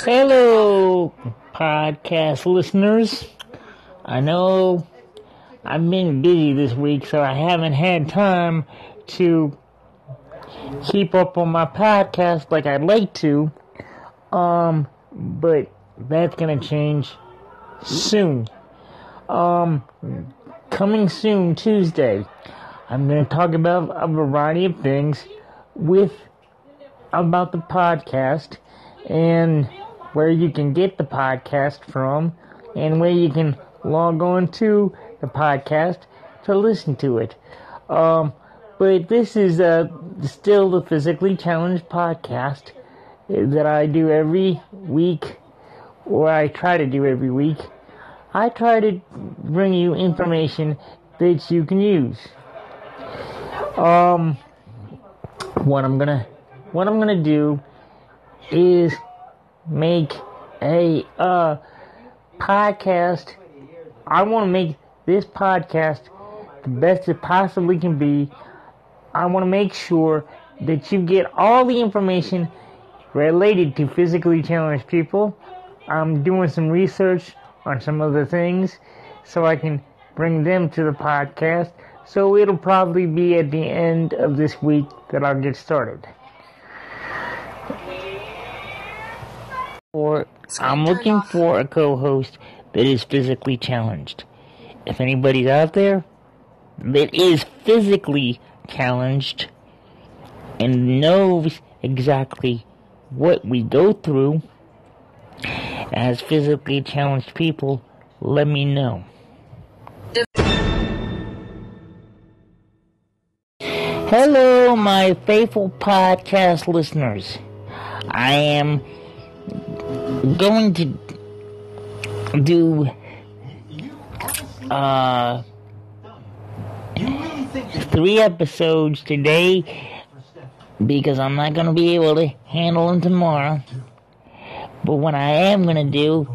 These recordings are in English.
Hello, podcast listeners. I know I've been busy this week, so I haven't had time to keep up on my podcast like I'd like to. Um, but that's gonna change soon. Um, coming soon, Tuesday, I'm gonna talk about a variety of things with about the podcast and where you can get the podcast from and where you can log on to the podcast to listen to it. Um, but this is uh, still the physically challenged podcast that I do every week, or I try to do every week. I try to bring you information that you can use. Um, what I'm gonna, what I'm gonna do is make a uh, podcast. I want to make this podcast the best it possibly can be. I want to make sure that you get all the information related to physically challenged people. I'm doing some research on some other things so I can bring them to the podcast. So it'll probably be at the end of this week that I'll get started. Or I'm looking for a co-host that is physically challenged. If anybody's out there that is physically challenged and knows exactly what we go through as physically challenged people, let me know. Hello, my faithful podcast listeners. I am going to do uh three episodes today because I'm not going to be able to handle them tomorrow. But what I am going to do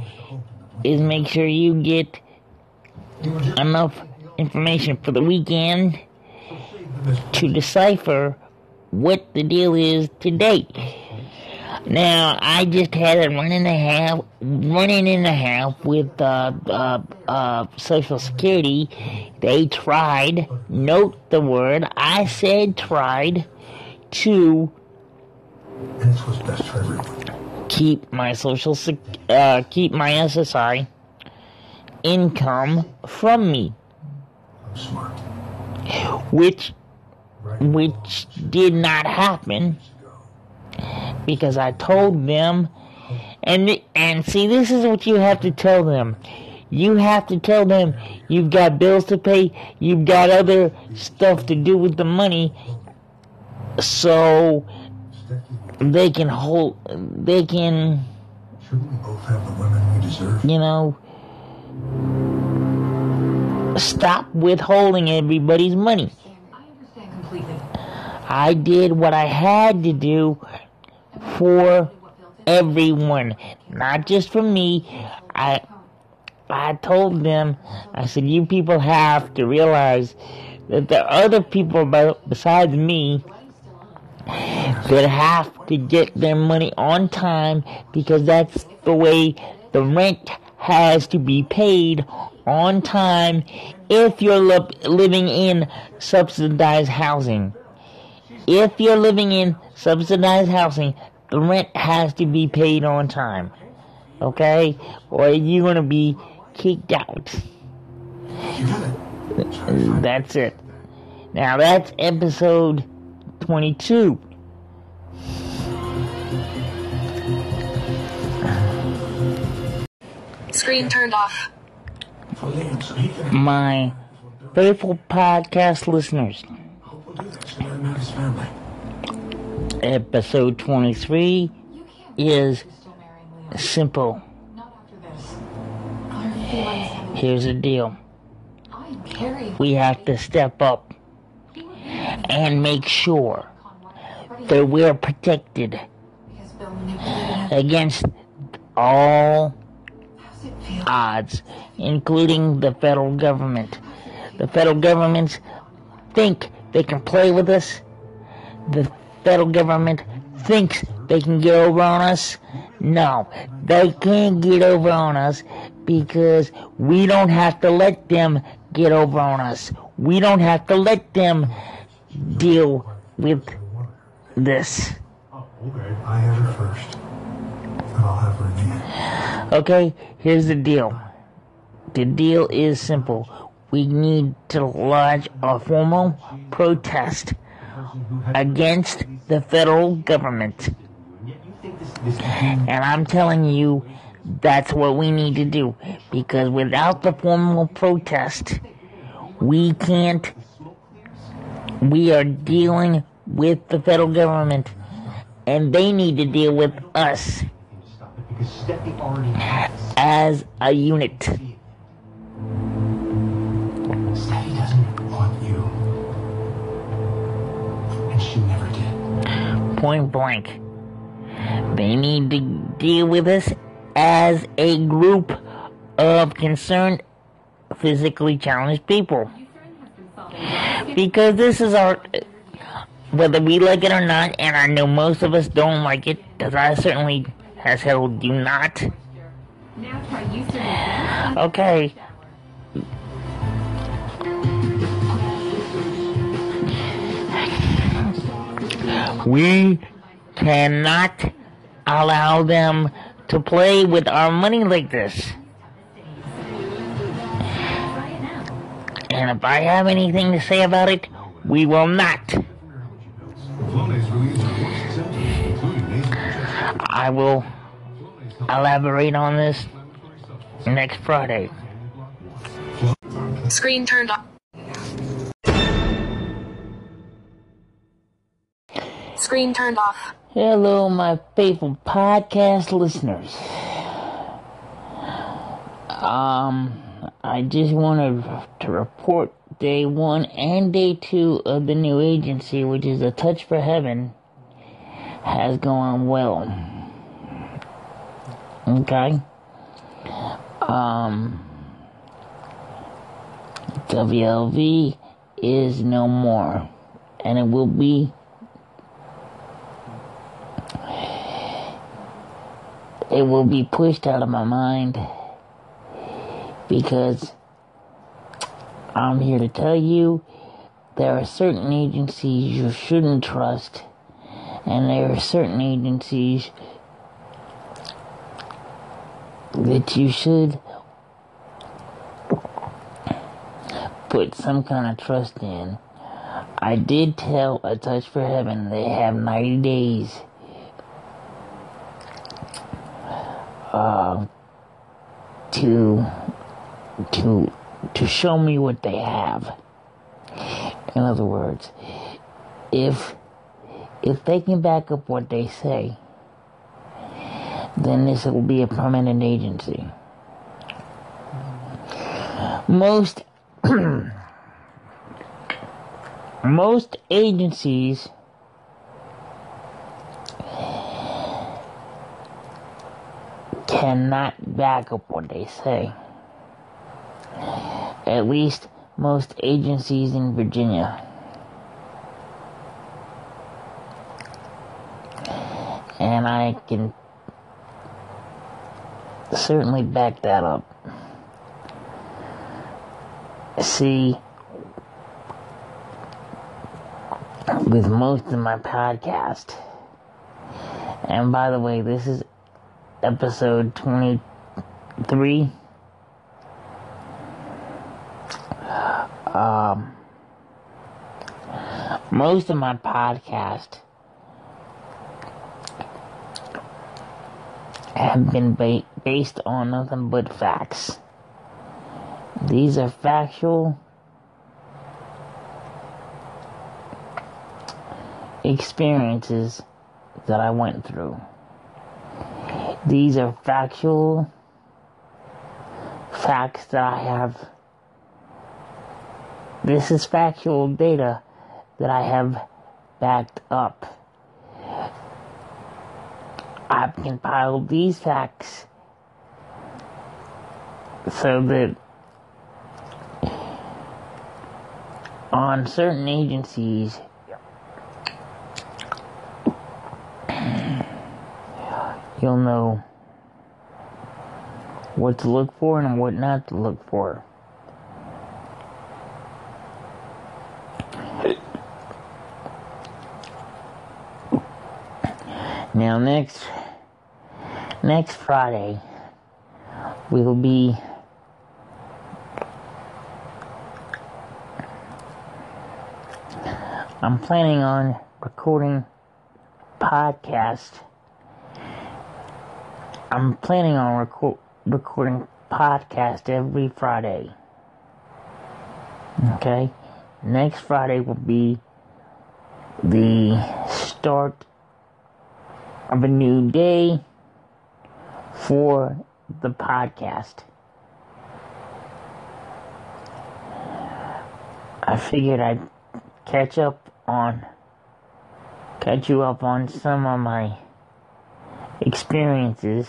is make sure you get enough information for the weekend to decipher what the deal is today. Now, I just had a run and a half, running and a half with uh, uh, uh, Social Security. They tried, note the word, I said tried, to keep my social, sec- uh, keep my SSI income from me. Which, which did not happen because I told them, and and see, this is what you have to tell them. You have to tell them you've got bills to pay, you've got other stuff to do with the money, so they can hold, they can, you know, stop withholding everybody's money. I did what I had to do for everyone, not just for me. I I told them, I said, you people have to realize that there are other people besides me that have to get their money on time because that's the way the rent has to be paid on time if you're li- living in subsidized housing. If you're living in subsidized housing, the rent has to be paid on time. Okay? Or you're going to be kicked out. That's it. Now that's episode 22. Screen turned off. My faithful podcast listeners. Episode 23 is simple. Here's the deal. We have to step up and make sure that we're protected against all odds, including the federal government. The federal governments think they can play with us. The federal government thinks they can get over on us. No, they can't get over on us because we don't have to let them get over on us. We don't have to let them deal with this. Okay. I have her first. And I'll have her in the end. Okay, here's the deal. The deal is simple. We need to lodge a formal protest against the federal government. And I'm telling you, that's what we need to do. Because without the formal protest, we can't. We are dealing with the federal government, and they need to deal with us Because Stephanie already has. as a unit. Point blank. They need to deal with us as a group of concerned, physically challenged people. Because this is our. Whether we like it or not, and I know most of us don't like it, because I certainly, as hell, do not. Now try using it. Okay. We cannot allow them to play with our money like this. And if I have anything to say about it, we will not. I will elaborate on this next Friday. Screen turned off. Screen turned off. Hello, my faithful podcast listeners. Um, I just wanted to report day one and day two of the new agency, which is A Touch for Heaven, has gone well. Okay? Um, WLV is no more, and it will be it will be pushed out of my mind because I'm here to tell you there are certain agencies you shouldn't trust, and there are certain agencies that you should put some kind of trust in. I did tell A Touch for Heaven they have 90 days uh, to to to show me what they have. In other words, if if they can back up what they say, then this will be a permanent agency. Most most agencies cannot back up what they say. At least most agencies in Virginia. And I can certainly back that up. See, with most of my podcast, and by the way, this is episode 23. Um, most of my podcast have been ba- based on nothing but facts. These are factual experiences that I went through. These are factual facts that I have. This is factual data that I have backed up. I've compiled these facts so that on certain agencies you'll know what to look for and what not to look for. Now next next Friday we will be I'm planning on recording podcast. I'm planning on record, recording podcast every Friday. Okay? Next Friday will be the start of a new day for the podcast. I figured I'd catch up on catch you up on some of my experiences.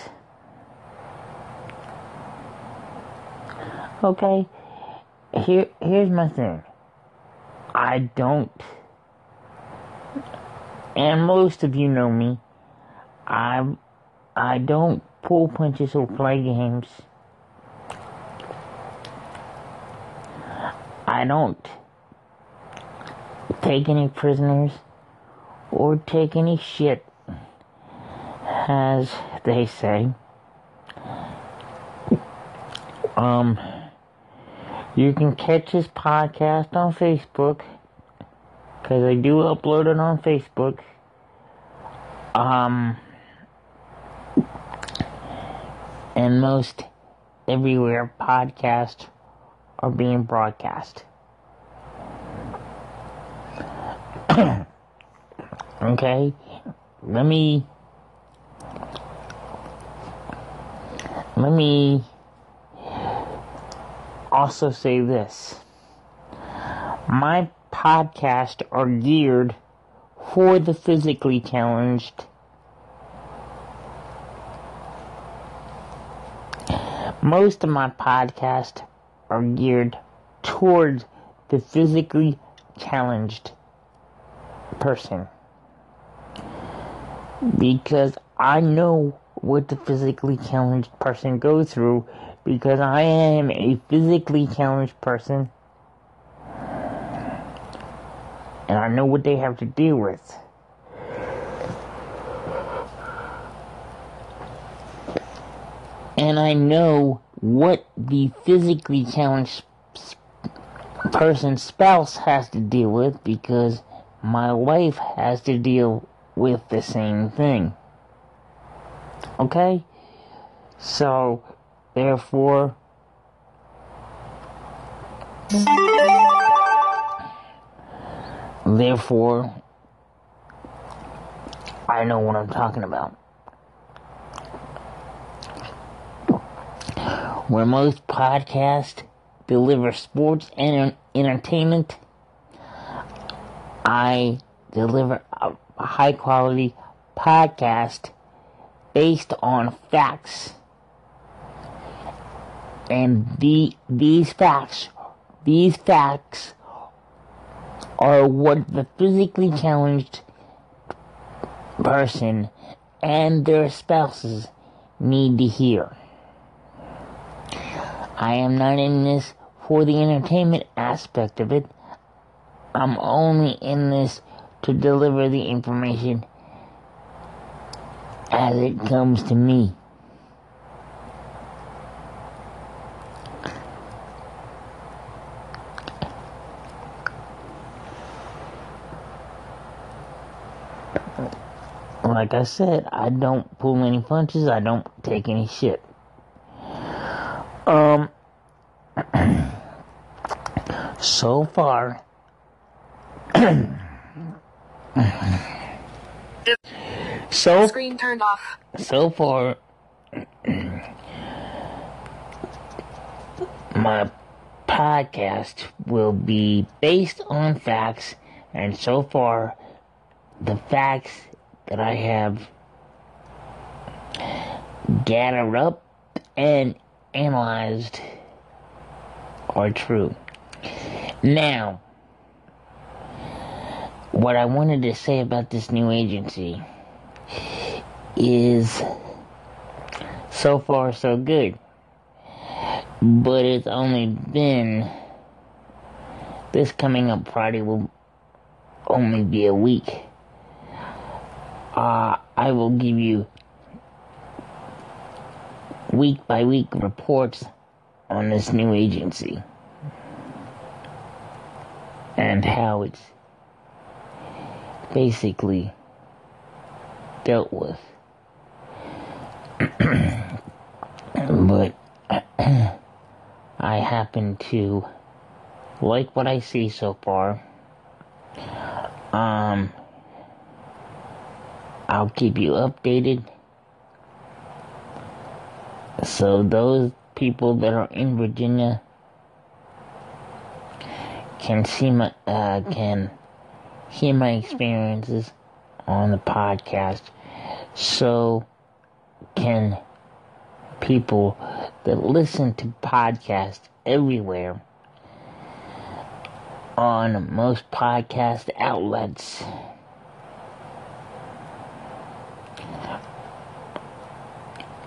Okay, here here's my thing. I don't and most of you know me. I I don't pull punches or play games. I don't take any prisoners or take any shit, as they say. Um, you can catch this podcast on Facebook because I do upload it on Facebook. Um, and most everywhere podcasts are being broadcast. okay, let me let me also say this. My podcasts are geared for the physically challenged. Most of my podcasts are geared towards the physically challenged person. Because I know what the physically challenged person goes through because I am a physically challenged person and I know what they have to deal with. And I know what the physically challenged person's spouse has to deal with because my wife has to deal with the same thing. Okay? So, therefore, therefore, I know what I'm talking about. Where most podcasts deliver sports and entertainment, I deliver a high quality podcast based on facts. And the these facts these facts are what the physically challenged person and their spouses need to hear. I am not in this for the entertainment aspect of it. I'm only in this to deliver the information as it comes to me. Like I said, I don't pull any punches, I don't take any shit. Um, so far, so Screen turned off. so far, my podcast will be based on facts, and so far, the facts that I have gathered up and analyzed are true. Now, what I wanted to say about this new agency is so far so good. But it's only been this coming up Friday will only be a week. Uh, I will give you week by week reports on this new agency and how it's basically dealt with. but I happen to like what I see so far. Um, I'll keep you updated. So those people that are in Virginia can see my uh, can hear my experiences on the podcast. So can people that listen to podcasts everywhere on most podcast outlets.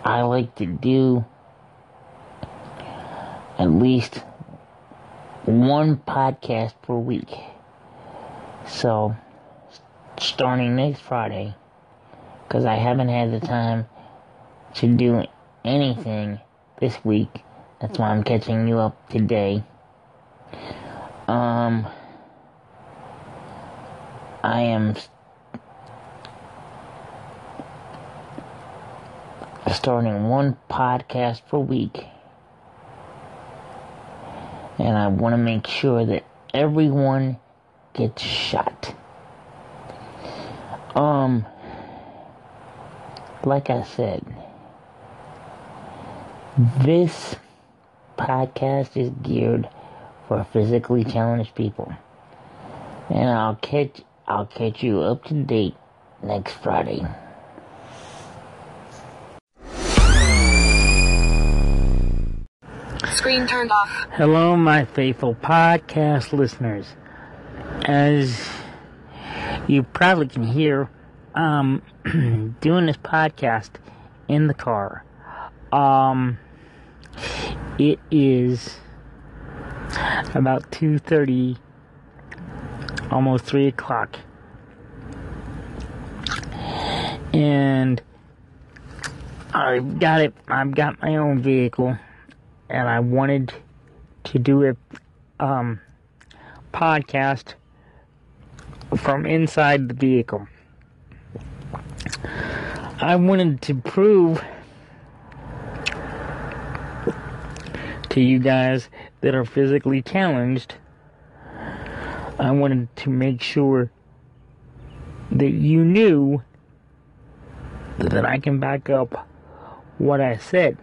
I like to do at least one podcast per week. So, starting next Friday, because I haven't had the time to do anything this week, that's why I'm catching you up today. Um, I am starting one podcast per week. And I want to make sure that everyone gets shot. Um, like I said, this podcast is geared for physically challenged people. And I'll catch I'll catch you up to date next Friday. Screen turned off. Hello, my faithful podcast listeners. As you probably can hear, um, doing this podcast in the car. Um, it is about 2.30 almost 3 o'clock and i've got it i've got my own vehicle and i wanted to do a um, podcast from inside the vehicle i wanted to prove to you guys that are physically challenged, I wanted to make sure that you knew that I can back up what I said.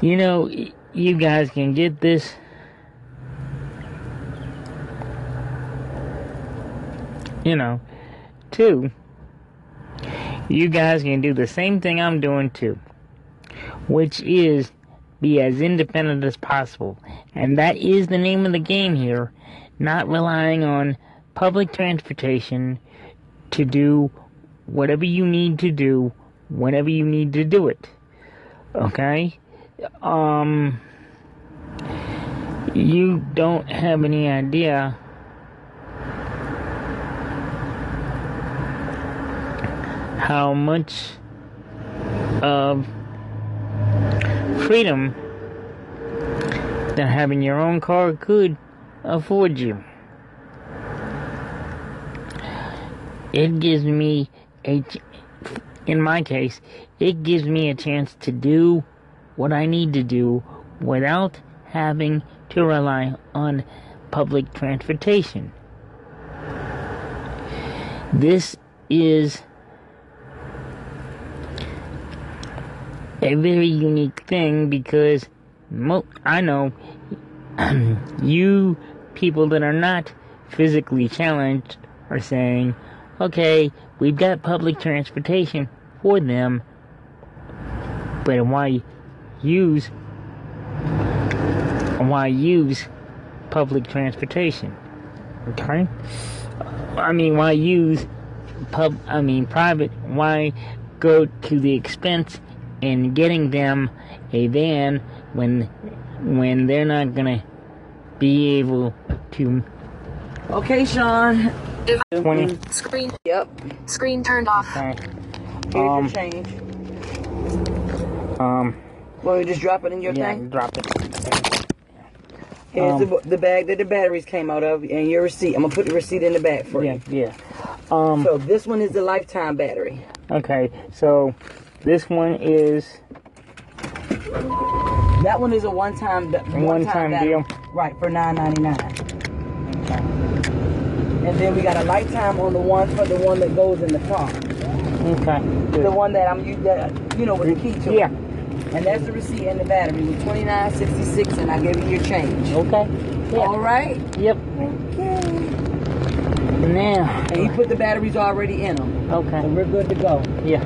You know, you guys can get this. You know, too. You guys can do the same thing I'm doing too, which is be as independent as possible. And that is the name of the game here, not relying on public transportation to do whatever you need to do whenever you need to do it. Okay? Um you don't have any idea how much of freedom that having your own car could afford you. It gives me a, in my case, it gives me a chance to do what I need to do without having to rely on public transportation. This is a very unique thing because mo- I know you people that are not physically challenged are saying, okay, we've got public transportation for them, but why use why use public transportation? Okay, I mean, why use pub? I mean, private? Why go to the expense and getting them a van when when they're not gonna be able to. Okay, Sean. 20. Screen. Yep. Screen turned off. Okay. Here's Um, your change. Um. Want me to just drop it in your Yeah. thing? Drop it. Here's um, the, the bag that the batteries came out of and your receipt. I'm gonna put the receipt in the bag for Yeah. you. Yeah. Um. So this one is the lifetime battery. Okay. So this one is That one is a one-time one-time, one-time deal. Right for nine ninety nine. And then we got a lifetime on the one for the one that goes in the car. Okay. The one that I'm you that you know with the key to. it. Yeah. And that's the receipt and the battery with twenty nine sixty six, and I gave you your change. Okay. Yeah. All right. Yep. Okay. Now. And you put the batteries already in them, so Okay. we're good to go. Yeah.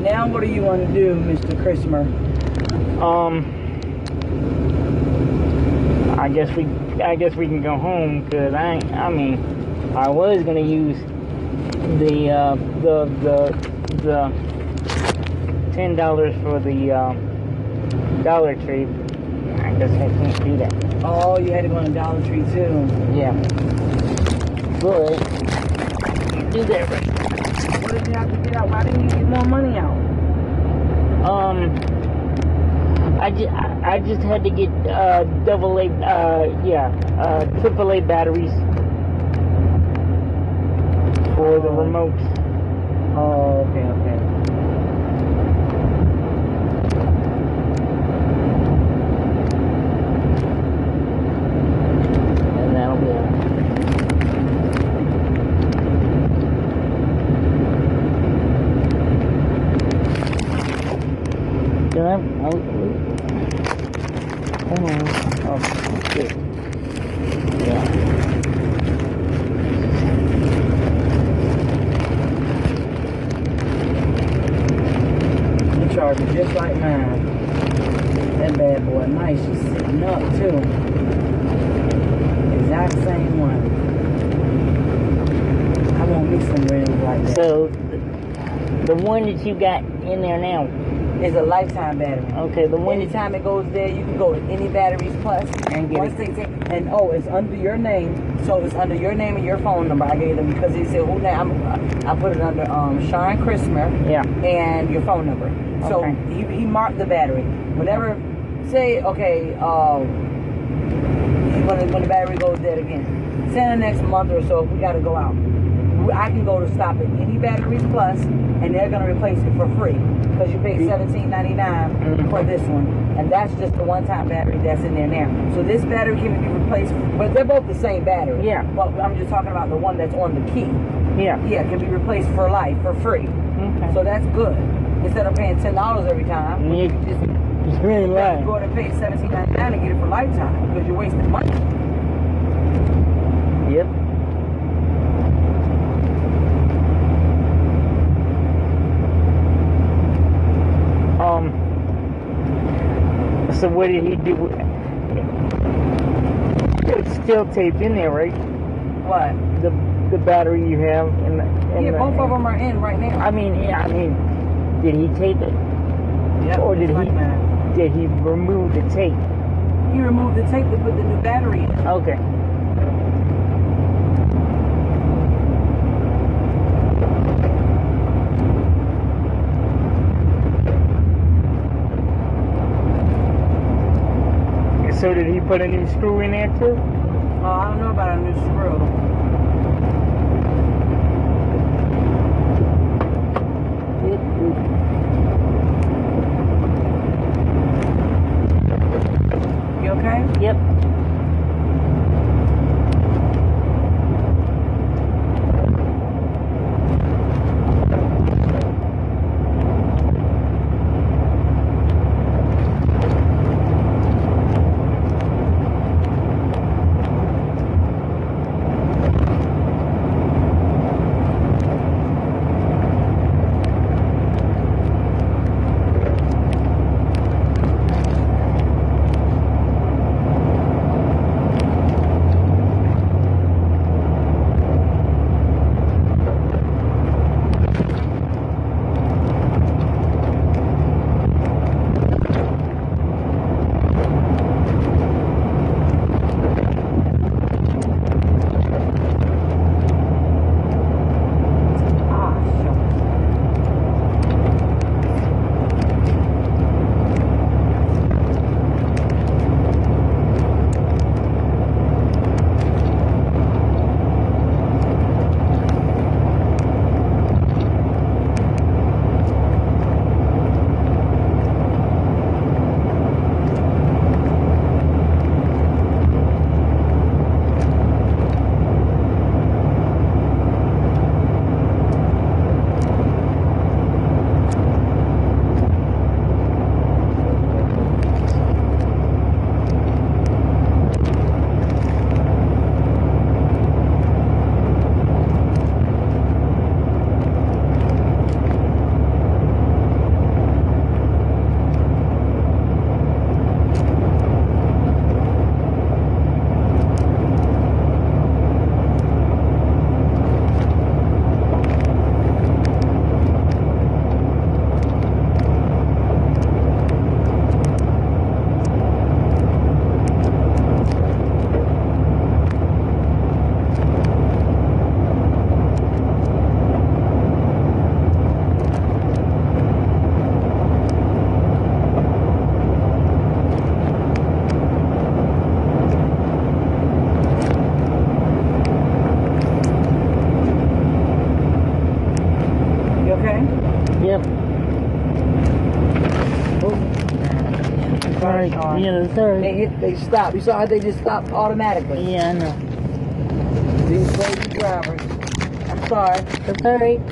Now, what do you want to do, Mr. Christopher? Um. I guess we. I guess we can go home because I. I mean, I was gonna use the uh, the the the ten dollars for the uh, Dollar Tree. I guess I can't do that. Oh, you had to go on Dollar Tree too. Yeah. But do that right. Did you have to get out? Why didn't you get more money out? Um, I just, I just had to get uh, double A, uh, yeah, uh, triple A batteries for the Oh. remotes. Oh, okay, okay. And that'll be it. Can I? I'll, hold on. Oh, shit. Yeah. You charge it just like mine. That bad boy, nice. She's sitting up too. Exact same one. I want me some rings like that. So, you got in there now, It's a lifetime battery. okay, the one Anytime it goes there, you can go to any batteries plus And get it. and oh, it's under your name, so it's under your name and your phone number. I gave them because he said who name. I'm, I put it under um Sean Christmer Yeah. and your phone number. So Okay. he, he marked the battery. Whenever say okay, um, when the, when the battery goes dead again, say in the next month or so, we got to go out. I can go to stop at any batteries plus, and they're gonna replace it for free because you ninety nine Mhm. for this one, and that's just the one time battery that's in there now. So this battery can be replaced, but they're both the same battery. Yeah. But I'm just talking about the one that's on the key. Yeah. Yeah, it can be replaced for life for free. Okay. So that's good. Instead of paying ten dollars every time, You- you just you go and pay seventeen ninety nine and get it for lifetime because you're wasting money. Yep. Um. So what did he do? with- It's still taped in there, right? What? The the battery you have in the. In Yeah, the, both of them are in right now. I mean, yeah. I mean, did he tape it? Yep, or did he? like. Did he remove the tape? He removed the tape to put the new battery in. Okay. So did he put a new screw in there too? Oh, I don't know about a new screw. You okay? Yep. Sean. yeah, the third. They hit, they stop. You saw how they just stopped automatically. Yeah, I know. These crazy drivers. I'm sorry. The third.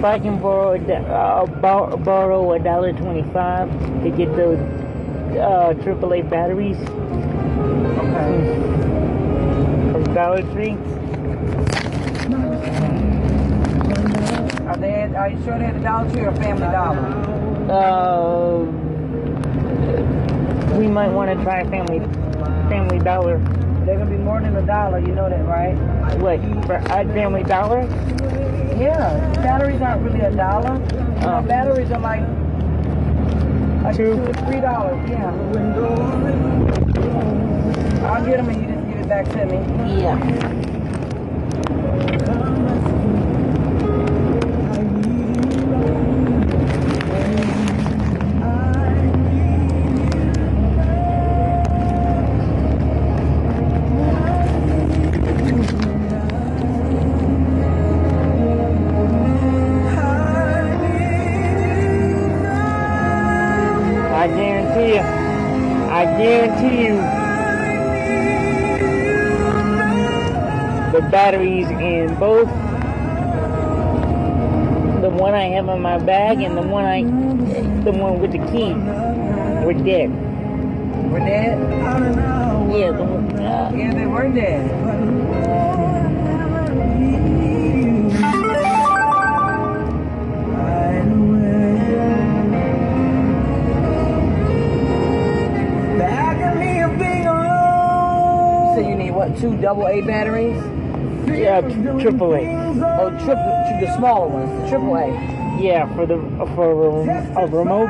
If I can borrow a uh, bor- borrow a dollar twenty-five to get those uh, AAA batteries Okay. from Dollar Tree. Are they? At, are you sure they're at the Dollar Tree or Family Dollar? Uh, we might want to try Family Family Dollar. They're gonna be more than a dollar. You know that, right? What for at Family Dollar? Yeah. Batteries aren't really a dollar. Oh. batteries are like. Like Two. two or three dollars, yeah. I'll get them and you just give it back to me. Yeah. In my bag and the one I, the one with the key, were dead. We're dead? Yeah, the one. Uh, Yeah, they were dead. So you need what? Two double A batteries? yeah, triple A. Oh, triple, the smaller ones, the triple A. Yeah, for the for a, a remote.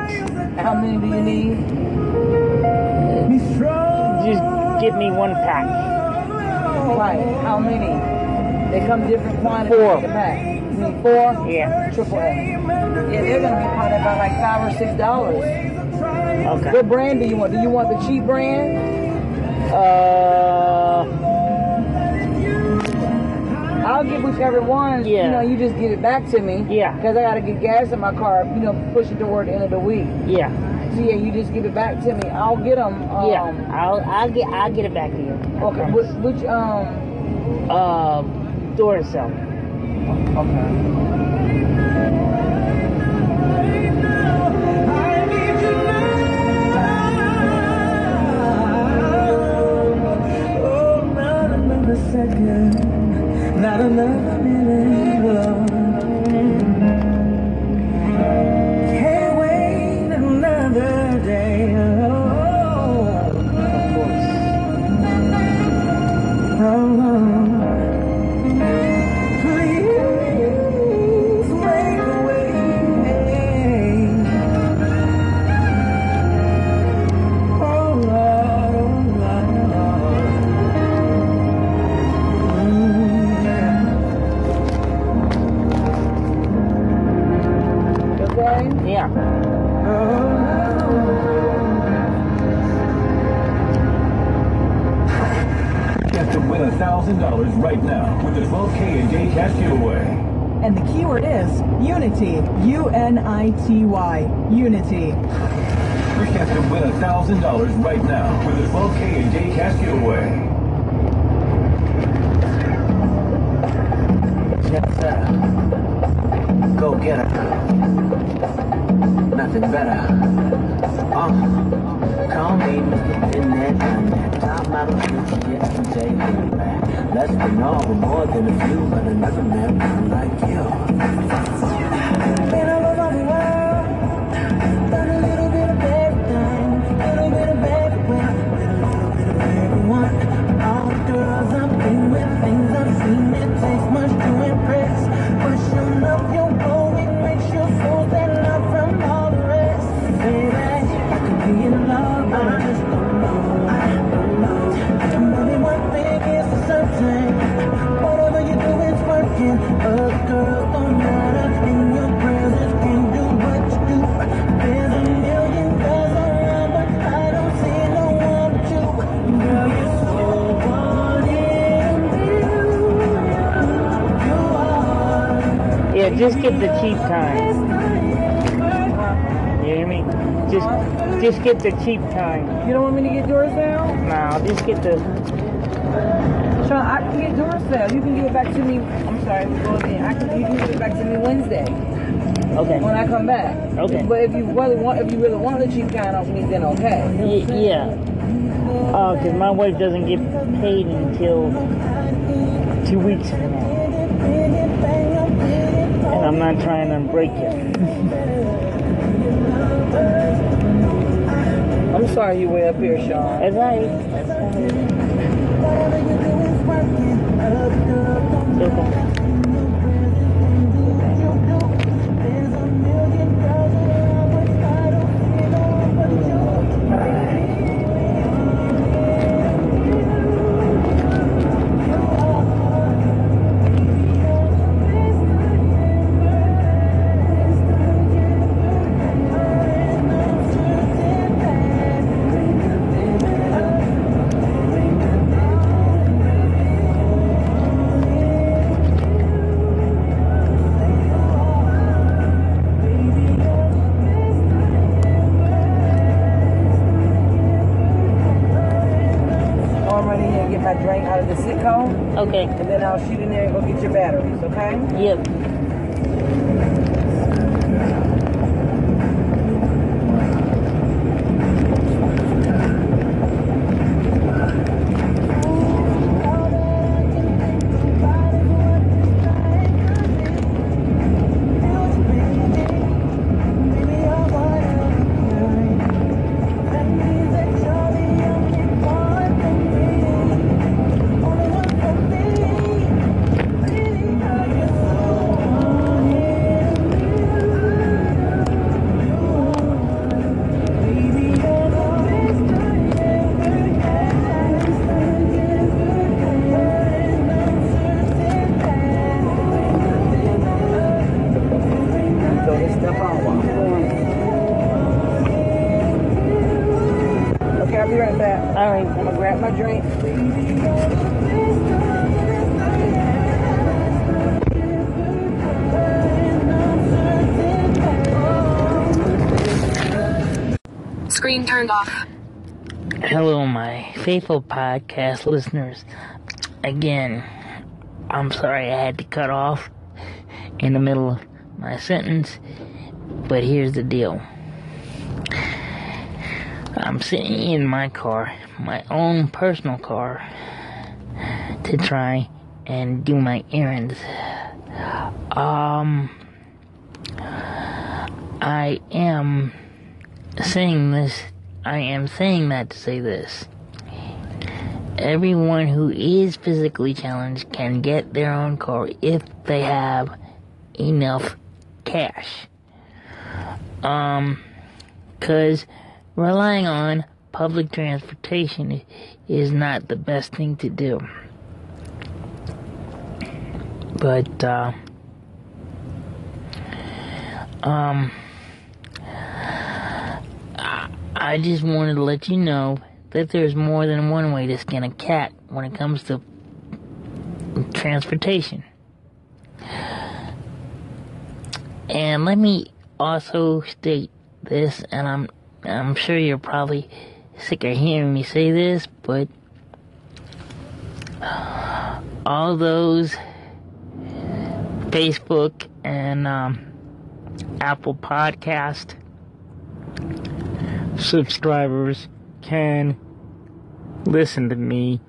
How many do you need? Just give me one pack. Right. How many? They come different quantities Four. in the pack. You need four? Yeah. Triple A. Yeah, they're gonna be probably about like five or six dollars. Okay. What brand do you want? Do you want the cheap brand? Uh, whichever one. Yeah. You know, you just give it back to me. Yeah. Because I gotta get gas in my car. You know, push it toward the end of the week. yeah, So yeah, you just give it back to me. I'll get them. Um, yeah. I'll I'll get I'll get it back to you. Okay. Which, which um. Uh, Duracell. Okay. Not another is Unity. U N I T Y. Unity. Your chance to win $1,000 right now with a 12K a day cash giveaway. Yes, sir. Go get her. Nothing better. Uh, call me Mr. Finette. I'm that top model since yesterday. Baby. Less than all, but more than a few, but another man like you. Just get the cheap time. You hear me? Just just get the cheap time. You don't want me to get yours now? No, just get the Sean, I can get yours now. You can give it back to me. I'm sorry, going in. I can, you can give it back to me Wednesday okay. when I come back. Okay. But if you really want, if you really want the cheap kind off me, then okay. Y- yeah. Uh, oh, because my wife doesn't get paid until two weeks from now. I'm not trying to break it. I'm sorry you way up here, Sean. That's right. That's right. Get my drink out the sitcom, Okay. and then I'll shoot in there and go get your batteries, okay? Yep. Screen turned off. Hello, my faithful podcast listeners. Again, I'm sorry I had to cut off in the middle of my sentence, but here's the deal. I'm sitting in my car, my own personal car, to try and do my errands. Um, I am saying this, I am saying that to say this. Everyone who is physically challenged can get their own car if they have enough cash. Um, cause relying on public transportation is not the best thing to do. But, uh, um, I just wanted to let you know that there's more than one way to skin a cat when it comes to transportation. And let me also state this, and I'm I'm sure you're probably sick of hearing me say this, but all those Facebook and um, Apple Podcast subscribers can listen to me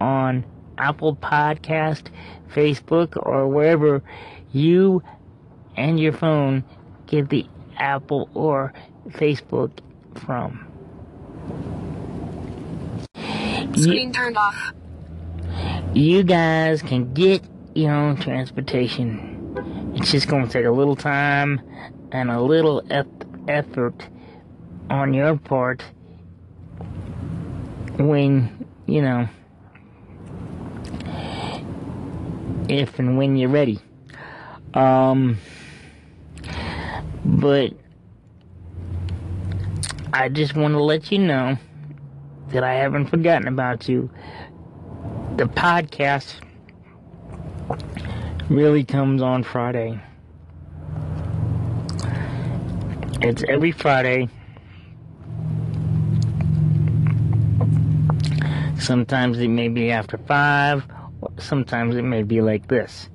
on Apple Podcast, Facebook, or wherever you and your phone get the Apple or Facebook from. Screen turned off. You guys can get your own transportation. It's just going to take a little time and a little effort on your part when, you know, if and when you're ready. Um, but I just want to let you know that I haven't forgotten about you. The podcast really comes on Friday. It's every Friday. Sometimes it may be after five, sometimes it may be like this.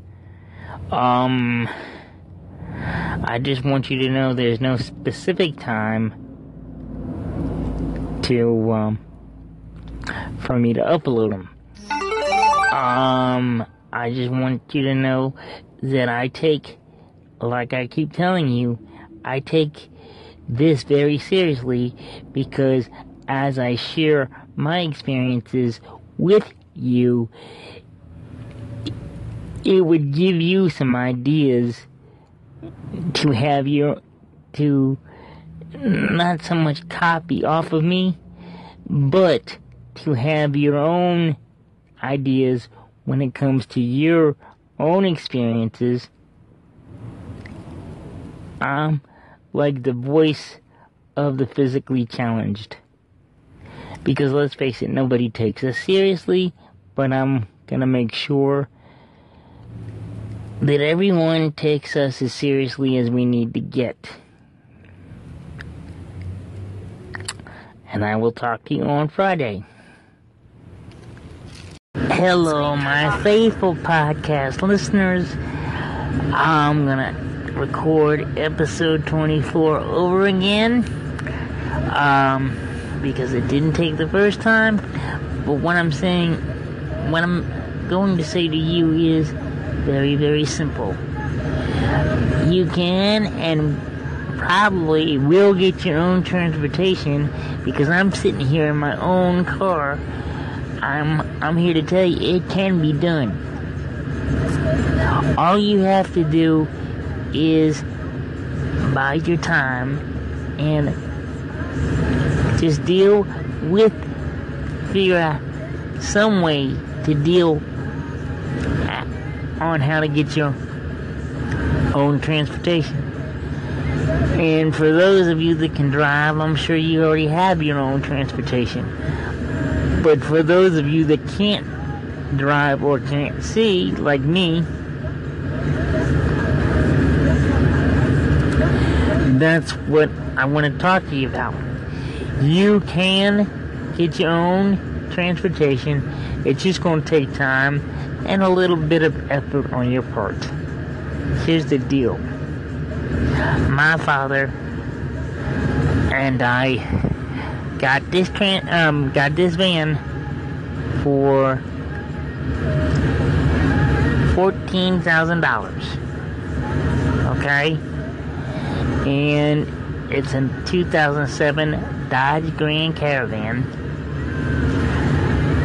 Um, I just want you to know there's no specific time to, um, for me to upload them. Um, I just want you to know that I take, like I keep telling you, I take this very seriously because as I share my experiences with you, it would give you some ideas to have your, to not so much copy off of me, but to have your own ideas when it comes to your own experiences. I'm like the voice of the physically challenged. Because let's face it, nobody takes us seriously, but I'm gonna make sure that everyone takes us as seriously as we need to get. And I will talk to you on Friday. Hello, my faithful podcast listeners. I'm gonna record episode 24 over again. Um, because it didn't take the first time. But what I'm saying, what I'm going to say to you is very, very simple. You can and probably will get your own transportation because I'm sitting here in my own car. I'm I'm here to tell you it can be done. All you have to do is bide your time and just deal with figure out some way to deal uh, on how to get your own transportation. And for those of you that can drive, I'm sure you already have your own transportation. But for those of you that can't drive or can't see, like me, that's what I want to talk to you about. You can get your own transportation. It's just going to take time and a little bit of effort on your part. Here's the deal. My father and I got this um got this van for fourteen thousand dollars. Okay? And it's a 2007 Dodge Grand Caravan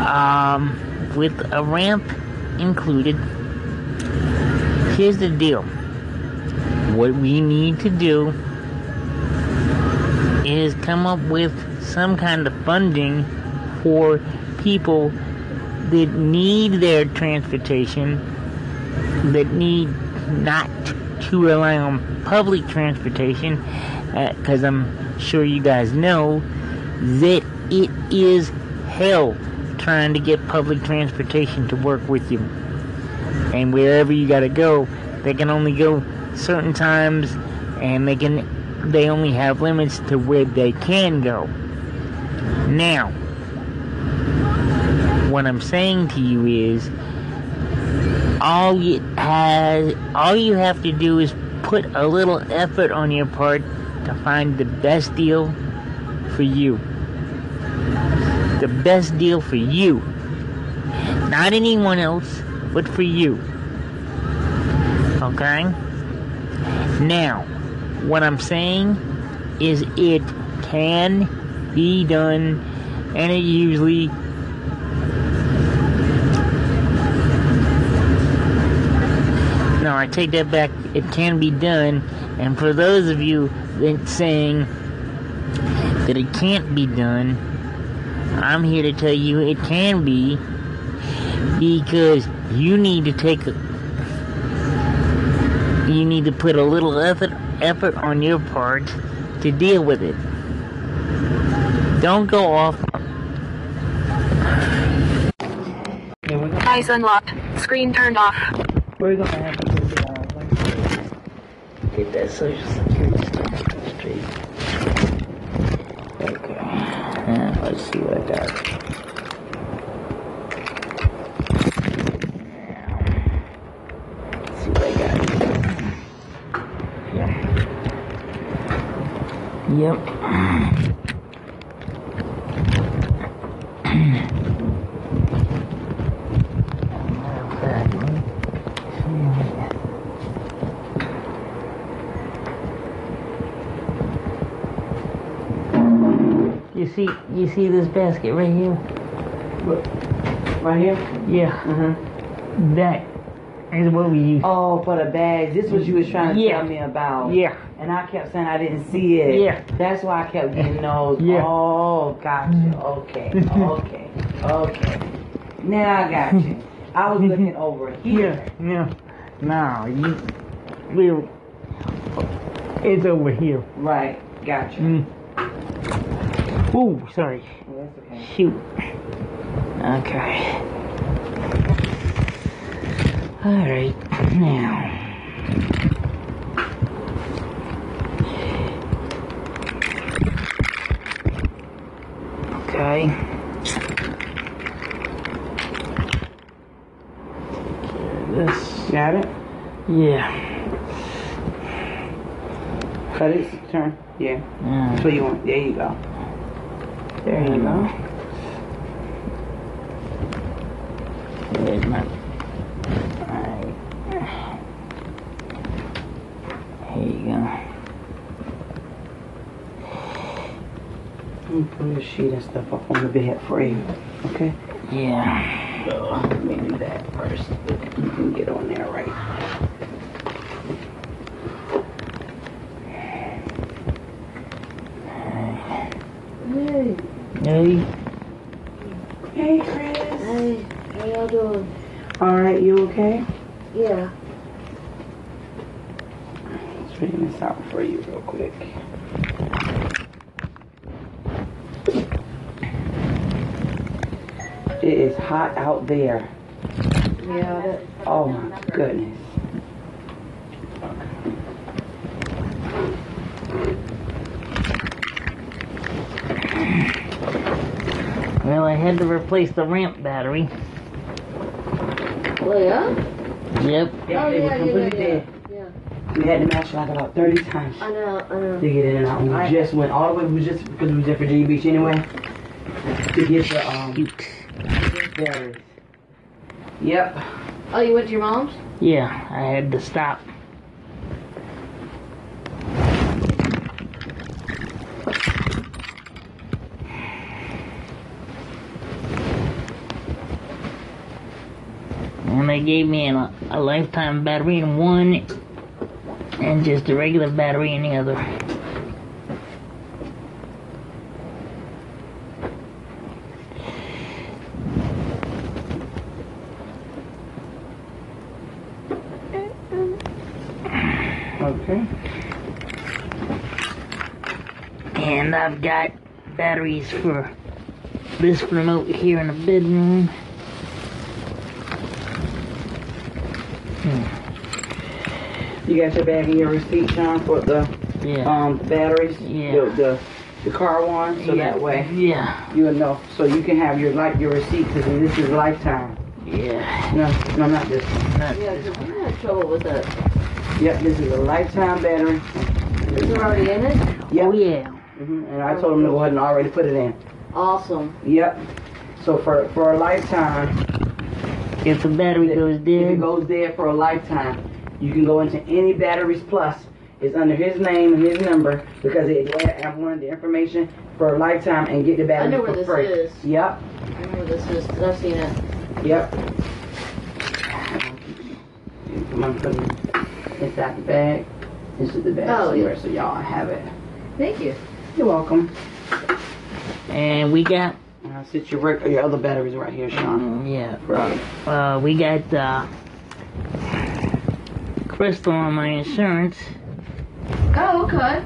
um, with a ramp included. Here's the deal. What we need to do is come up with some kind of funding for people that need their transportation, that need not to rely on public transportation, because uh, I'm sure you guys know that it is hell trying to get public transportation to work with you. And wherever you gotta go, they can only go certain times and they can they only have limits to where they can go. Now, what I'm saying to you is all you has all you have to do is put a little effort on your part to find the best deal for you. The best deal for you. Not anyone else, but for you. Okay? Now, what I'm saying is it can be done and it usually No, I take that back. It can be done. And for those of you that saying that it can't be done, I'm here to tell you it can be because you need to take a, you need to put a little effort effort on your part to deal with it. Don't go off. Eyes unlocked. Screen turned off. We're gonna have to. Get that social security stuff straight. Okay. Now, let's see what I got. Let's see what I got. Yep. You see, you see this basket right here? Right here? Yeah. Mm-hmm. That is what we use. Oh, for the bags. This was you was trying to Yeah. tell me about. Yeah. And I kept saying I didn't see it. Yeah. That's why I kept getting those. Yeah. Oh, gotcha. Okay. Okay. Okay. Now I got you. I was looking over here. Yeah. No. No. You. We. It's over here. Right. Gotcha. Mm. Ooh, sorry. Oh, okay. Shoot. Okay. Alright, now. Okay. This. Got it? Yeah. Cut it. Turn. Yeah. yeah. So you want? There you go. There you go. There's my. Alright. Here you go. Me put a sheet and stuff up on the bed for you. Okay. Yeah. So let me do that first. You can get on there right. Hey. Hey, Chris. Hey, how y'all doing? All right, you okay? Yeah. Straighten this out for you real quick. It is hot out there. Yeah, that, Oh my goodness. Well, I had to replace the ramp battery. well, yeah? Yep. Yeah, oh, they were yeah, yeah, completely yeah, dead. yeah. We had to match like about 30 times I know, I know. to get in and out. We I- just went all the way, we just, because we was at Virginia Beach anyway, to get the um, Shoot. batteries. Yep. Oh, you went to your mom's? Yeah, I had to stop. They gave me a, a lifetime battery in one and just a regular battery in the other. Okay. And I've got batteries for this remote here in the bedroom. You got your bag and your receipt, John, for the Yeah. um batteries. Yeah. The the, the car one, so yeah. that way Yeah. you will know. So you can have your like your receipt because this is lifetime. Yeah. No, no, not this one. Not Yeah, because we had trouble with that. Yep, this is a lifetime battery. Is it already in it? Yep. Oh yeah. hmm And I told them to go ahead and already put it in. Awesome. Yep. So for for a lifetime, If the battery goes if it dead, goes dead for a lifetime, you can go into any batteries plus. It's under his name and his number because it I wanted the information for a lifetime and get the I know where for this free. is. Yep. I know where this is because I've seen it. Yep. Come on, put it inside the bag. This is the bag Oh, somewhere, yeah. so y'all have it. Thank you. You're welcome. and we got And I'll sit your, your other batteries right here, Sean. mm, yeah. Right. Uh, we got uh, Crystal on my insurance. Oh, okay.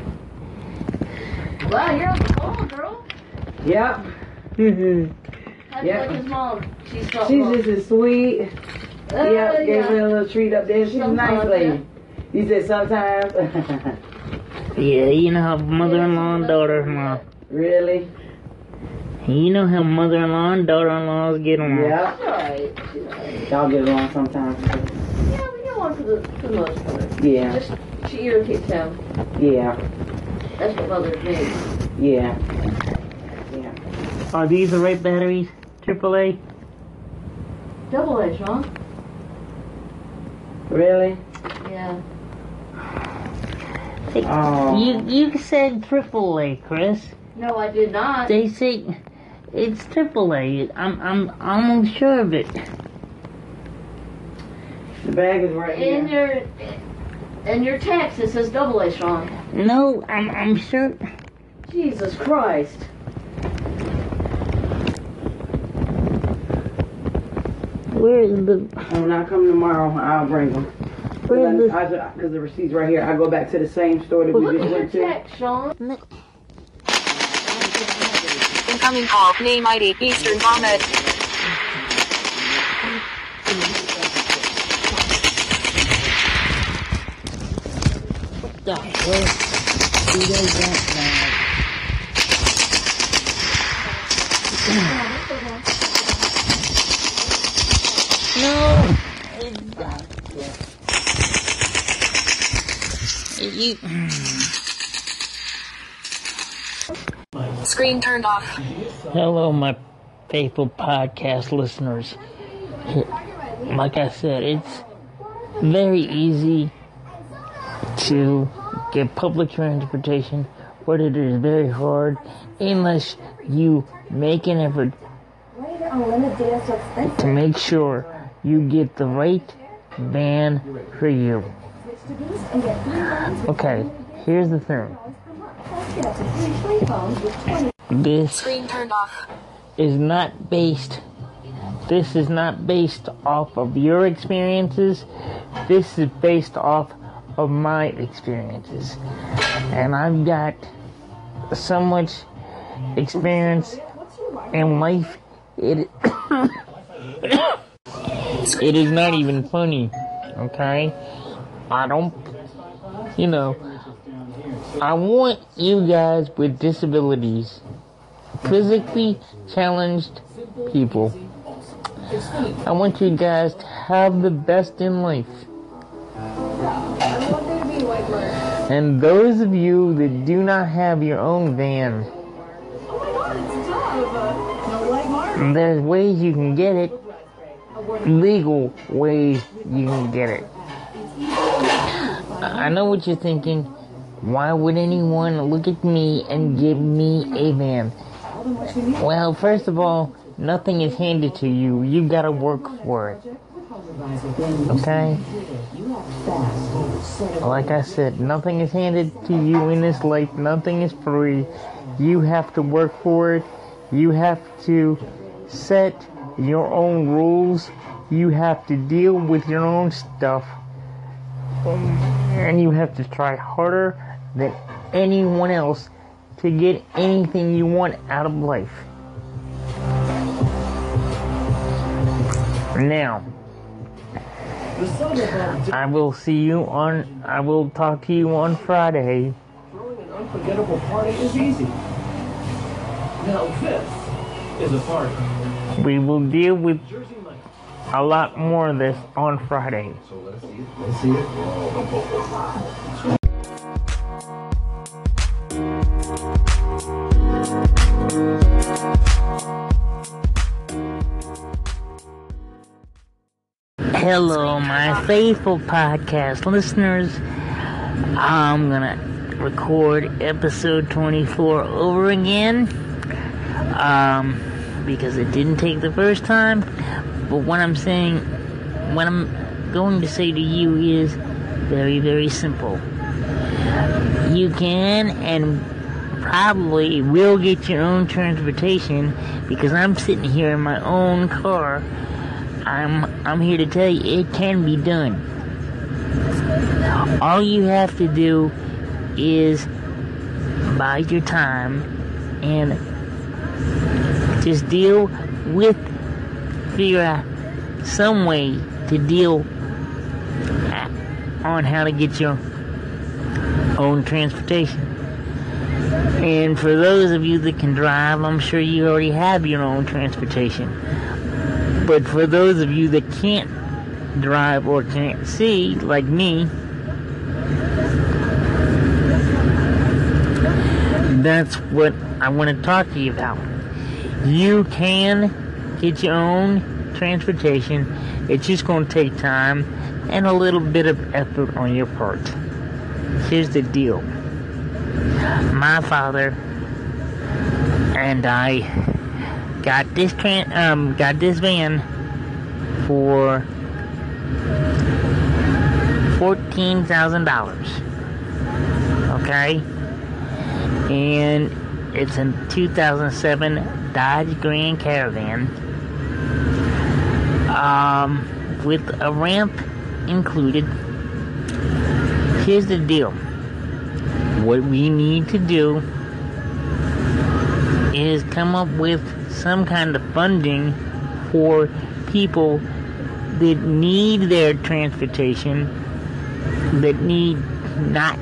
Wow, you're on the phone, girl. Yep. You Yeah. like mom? She's so She's just as sweet. uh, yep, gave yeah. her a little treat up there. She's a nice lady. You said sometimes. Yeah, you know how mother-in-law and daughter-in-law. really? You know how mother-in-law and daughter-in-laws get along. Yeah. Y'all get along sometimes. Yeah, we get along for the, for the most part. Yeah. Just, she irritates him. Yeah. That's what bothers me. Yeah. Yeah. Are these the right batteries? AAA? Double A, Sean. Really? Yeah. Oh. You you said AAA, Chris. No, I did not. They say it's AAA. I'm I'm almost sure of it. The bag is right In here. your in your text it says double A, Sean. No, I'm I'm sure. Jesus Christ. Where is the And when I come tomorrow, I'll bring them. where is Because the receipt's right here. I go back to the same store that we Look just at your went to. text, Sean. Incoming call. Name ID. Eastern Ahmed. The hell? You guys got now? No. You. Screen turned off. Hello, my faithful podcast listeners. Like I said, it's very easy to get public transportation, but it is very hard unless you make an effort to make sure you get the right van for you. Okay, here's the thing. This Screen turned off. is not based this is not based off of your experiences this is based off of my experiences and i've got so much experience in life it it is not even funny okay i don't you know i want you guys with disabilities physically challenged people. I want you guys to have the best in life. And those of you that do not have your own van, there's ways you can get it, legal ways you can get it. I know what you're thinking. Why would anyone look at me and give me a van? Well, first of all, nothing is handed to you. You've gotta work for it. Okay? Like I said, nothing is handed to you in this life. Nothing is free. You have to work for it. You have to set your own rules. You have to deal with your own stuff. Um, and you have to try harder than anyone else to get anything you want out of life. Now, I will see you on, I will talk to you on Friday. Throwing an unforgettable party is easy. Now this is a party. We will deal with a lot more of this on Friday. So let's see it. Let's see it. Hello, my faithful podcast listeners. I'm gonna record episode 24 over again. Um, because it didn't take the first time. But what I'm saying, what I'm going to say to you is very, very simple. You can and probably will get your own transportation because I'm sitting here in my own car. I'm I'm here to tell you it can be done. All you have to do is bide your time and just deal with figure out some way to deal on how to get your own transportation. And for those of you that can drive, I'm sure you already have your own transportation. But for those of you that can't drive or can't see, like me, that's what I want to talk to you about. You can get your own transportation. It's just going to take time and a little bit of effort on your part. Here's the deal. My father and I got this um got this van for fourteen thousand dollars. Okay? And it's a 2007 Dodge Grand Caravan um, with a ramp included. Here's the deal. What we need to do is come up with some kind of funding for people that need their transportation, that need not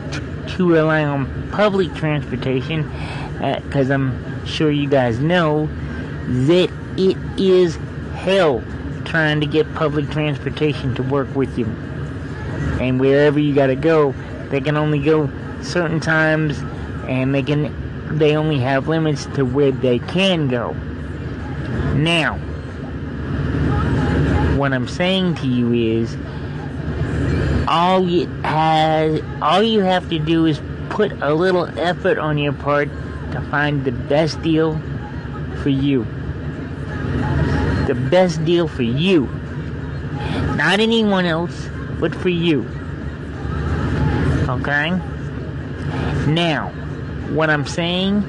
to rely on public transportation, uh, because I'm sure you guys know that it is hell trying to get public transportation to work with you. And wherever you gotta go, they can only go certain times, and they can they only have limits to where they can go. Now, what I'm saying to you is all you has all you have to do is put a little effort on your part to find the best deal for you. The best deal for you. Not anyone else, but for you. Okay? Now, what I'm saying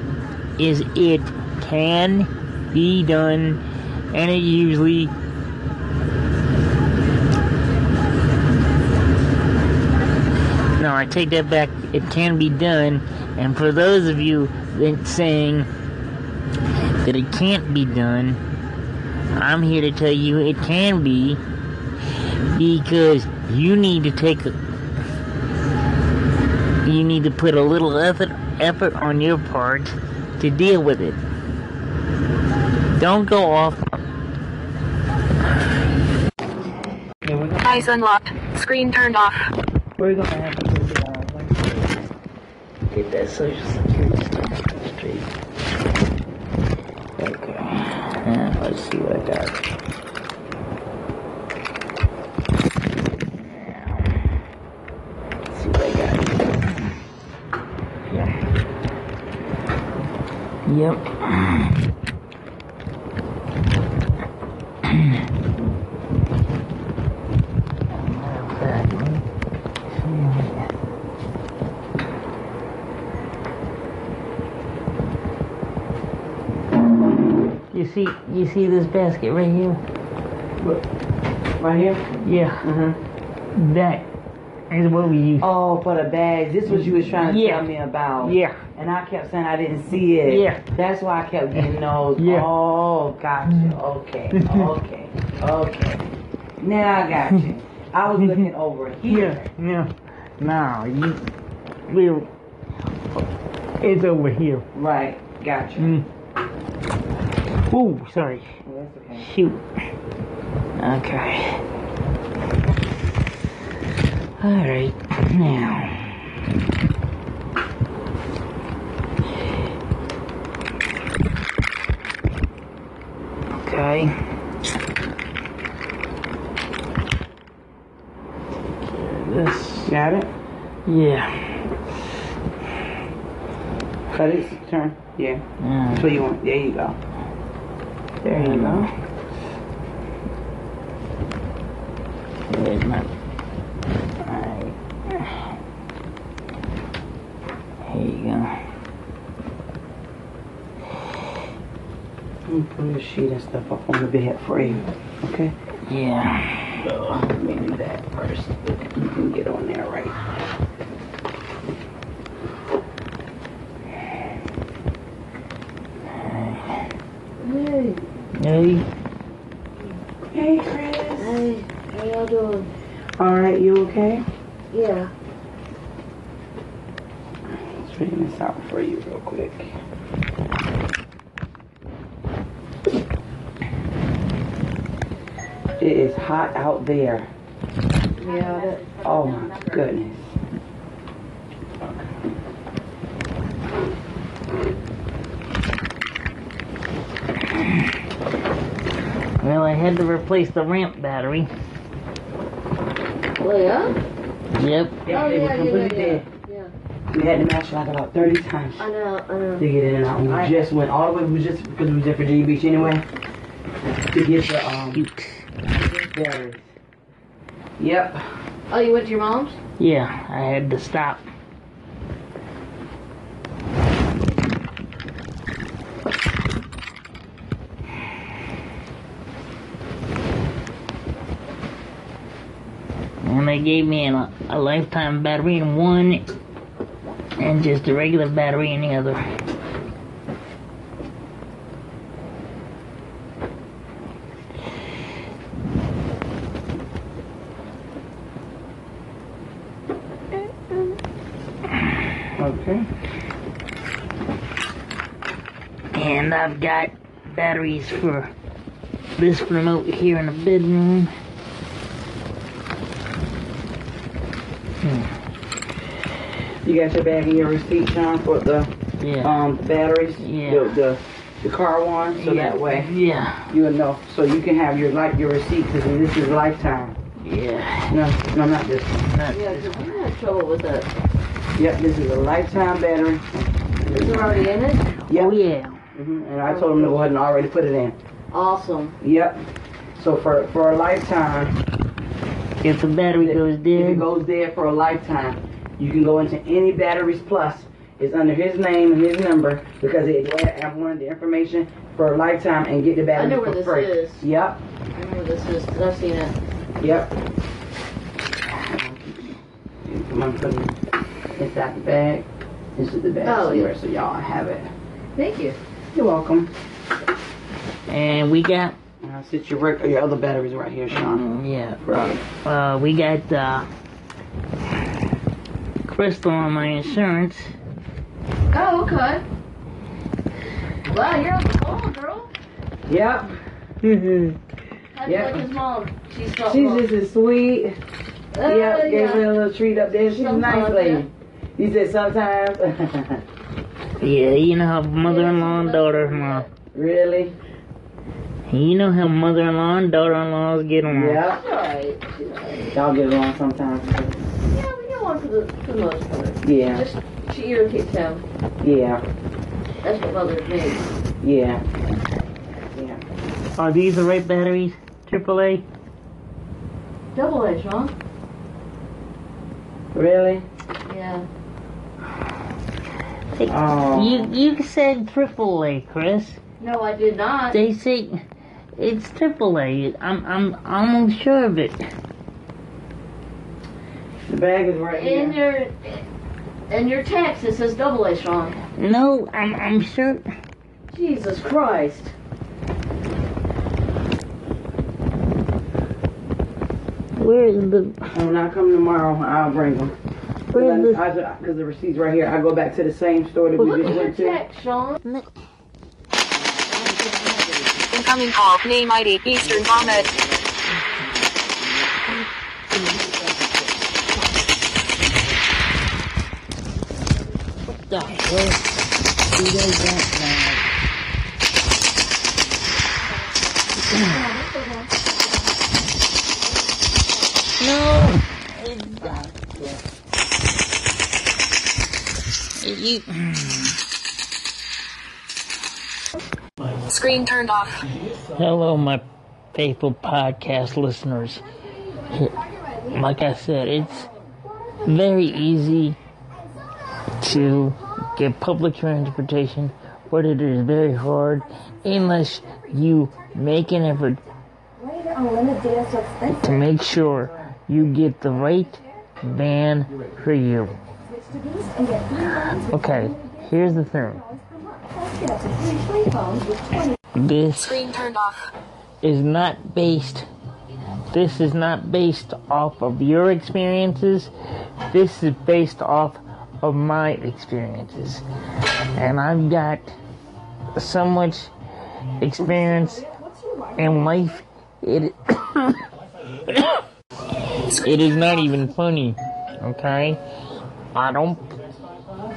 is it can be done and it usually No, I take that back. It can be done. And for those of you that saying that it can't be done, I'm here to tell you it can be because you need to take a, you need to put a little effort effort on your part to deal with it. Don't go off. Eyes unlocked. Screen turned off. We're gonna have to go get our license. Get that social security stuff straight. Okay. Uh, let's see what I got. Let's see what I got. Yep. See, you see this basket right here? Right here? Yeah. Mm-hmm. That Is what we use. Oh, for the bags. This was you was trying to Yeah. tell me about. Yeah. And I kept saying I didn't see it. Yeah. That's why I kept getting those. Yeah. Oh, gotcha. Okay. Okay. Okay. Now I got you. I was looking over here. Yeah. No. No. You. We. It's over here. Right. Gotcha. Mm. Ooh, sorry. Okay. Shoot. Okay. Alright, now. Okay. This, Got it? yeah. Cut it. Turn. Yeah. yeah. That's what you want. There you go. There you go. Where's my... Alright. Here you go. Let me put a sheet and stuff up on the bed for you. Okay? Yeah. So, let me do that first. You can get on there right. Hey, Hey. Hey, Chris. hey, how y'all doing? All right, you okay? Yeah. Straighten this out for you real quick. It is hot out there. Yeah, Oh my goodness. Had to replace the ramp battery. well, yeah? Yep. Yeah, oh, it was completely yeah, dead. yeah. Yeah. We had to match like about 30 times I know, I know. to get in and out. We I- just went all the way, we was just, because we was at Virginia Beach anyway, to get the um, Shoot. batteries. Yep. Oh, you went to your mom's? Yeah, I had to stop. And they gave me a, a lifetime battery in one and just a regular battery in the other. Okay. And I've got batteries for this remote here in the bedroom. You got your bag and your receipt, John, for the Yeah. um batteries? Yeah. The, the, the car one, so yeah. that way Yeah. you'll know. So you can have your like your receipt, because this is lifetime. Yeah. No, no, not this one. Not- Yeah, because you had trouble with that. Yep, this is a lifetime battery. Is it already in it? Yep. Oh yeah. hmm And I told him to go ahead and already put it in. Awesome. Yep. So for for a lifetime, If the battery goes if it goes dead for a lifetime, you can go into any batteries plus. It's under his name and his number because it will have one of the information for a lifetime and get the battery I know where this free. is. Yep. I know where this is because I've seen it. Yep. Come on, put it inside the bag. This is the bag Oh, somewhere, yeah. so y'all have it. Thank you. You're welcome. and we got And I'll sit your, reg- your other batteries right here, Sean. yeah, uh, we got uh, Crystal on my insurance. Oh, okay. Wow, you're on the phone, girl. Yep. How'd you Yeah. like his mom? She's so She's just as sweet. uh, yep, gave me a little treat up there. She's a nice Sometimes, lady. He said sometimes. Yeah, you know mother-in-law and daughter-in-law. really? You know how mother-in-law and daughter-in-laws get along. Yeah, She's alright. Y'all get along sometimes. Yeah, we get one for the, for the most part. Yeah. Just, she irritates him. Yeah. That's what bothers me. Yeah. Yeah. Are these the right batteries? AAA? Double A, Sean. Really? Yeah. Oh. You you said AAA, Chris. No, I did not. They say it's AAA. I'm I'm almost sure of it. The bag is right In here. your in your text it says double A Sean. No, I'm, I'm sure. Jesus Christ. Where's the. When I come tomorrow, I'll bring them. Where's the. Because the receipt's right here. I go back to the same store that we Look just at your went to. text, Sean. Incoming call. Name ID Eastern Ahmed. the hell do they got now? No! You. Screen turned off. Hello, my faithful podcast listeners. Like I said, it's very easy to get public transportation, but it is very hard unless you make an effort to make sure you get the right van for you. Okay, here's the thing. This Screen turned off. is not based this is not based off of your experiences this is based off of my experiences and i've got so much experience in life it it is not even funny okay i don't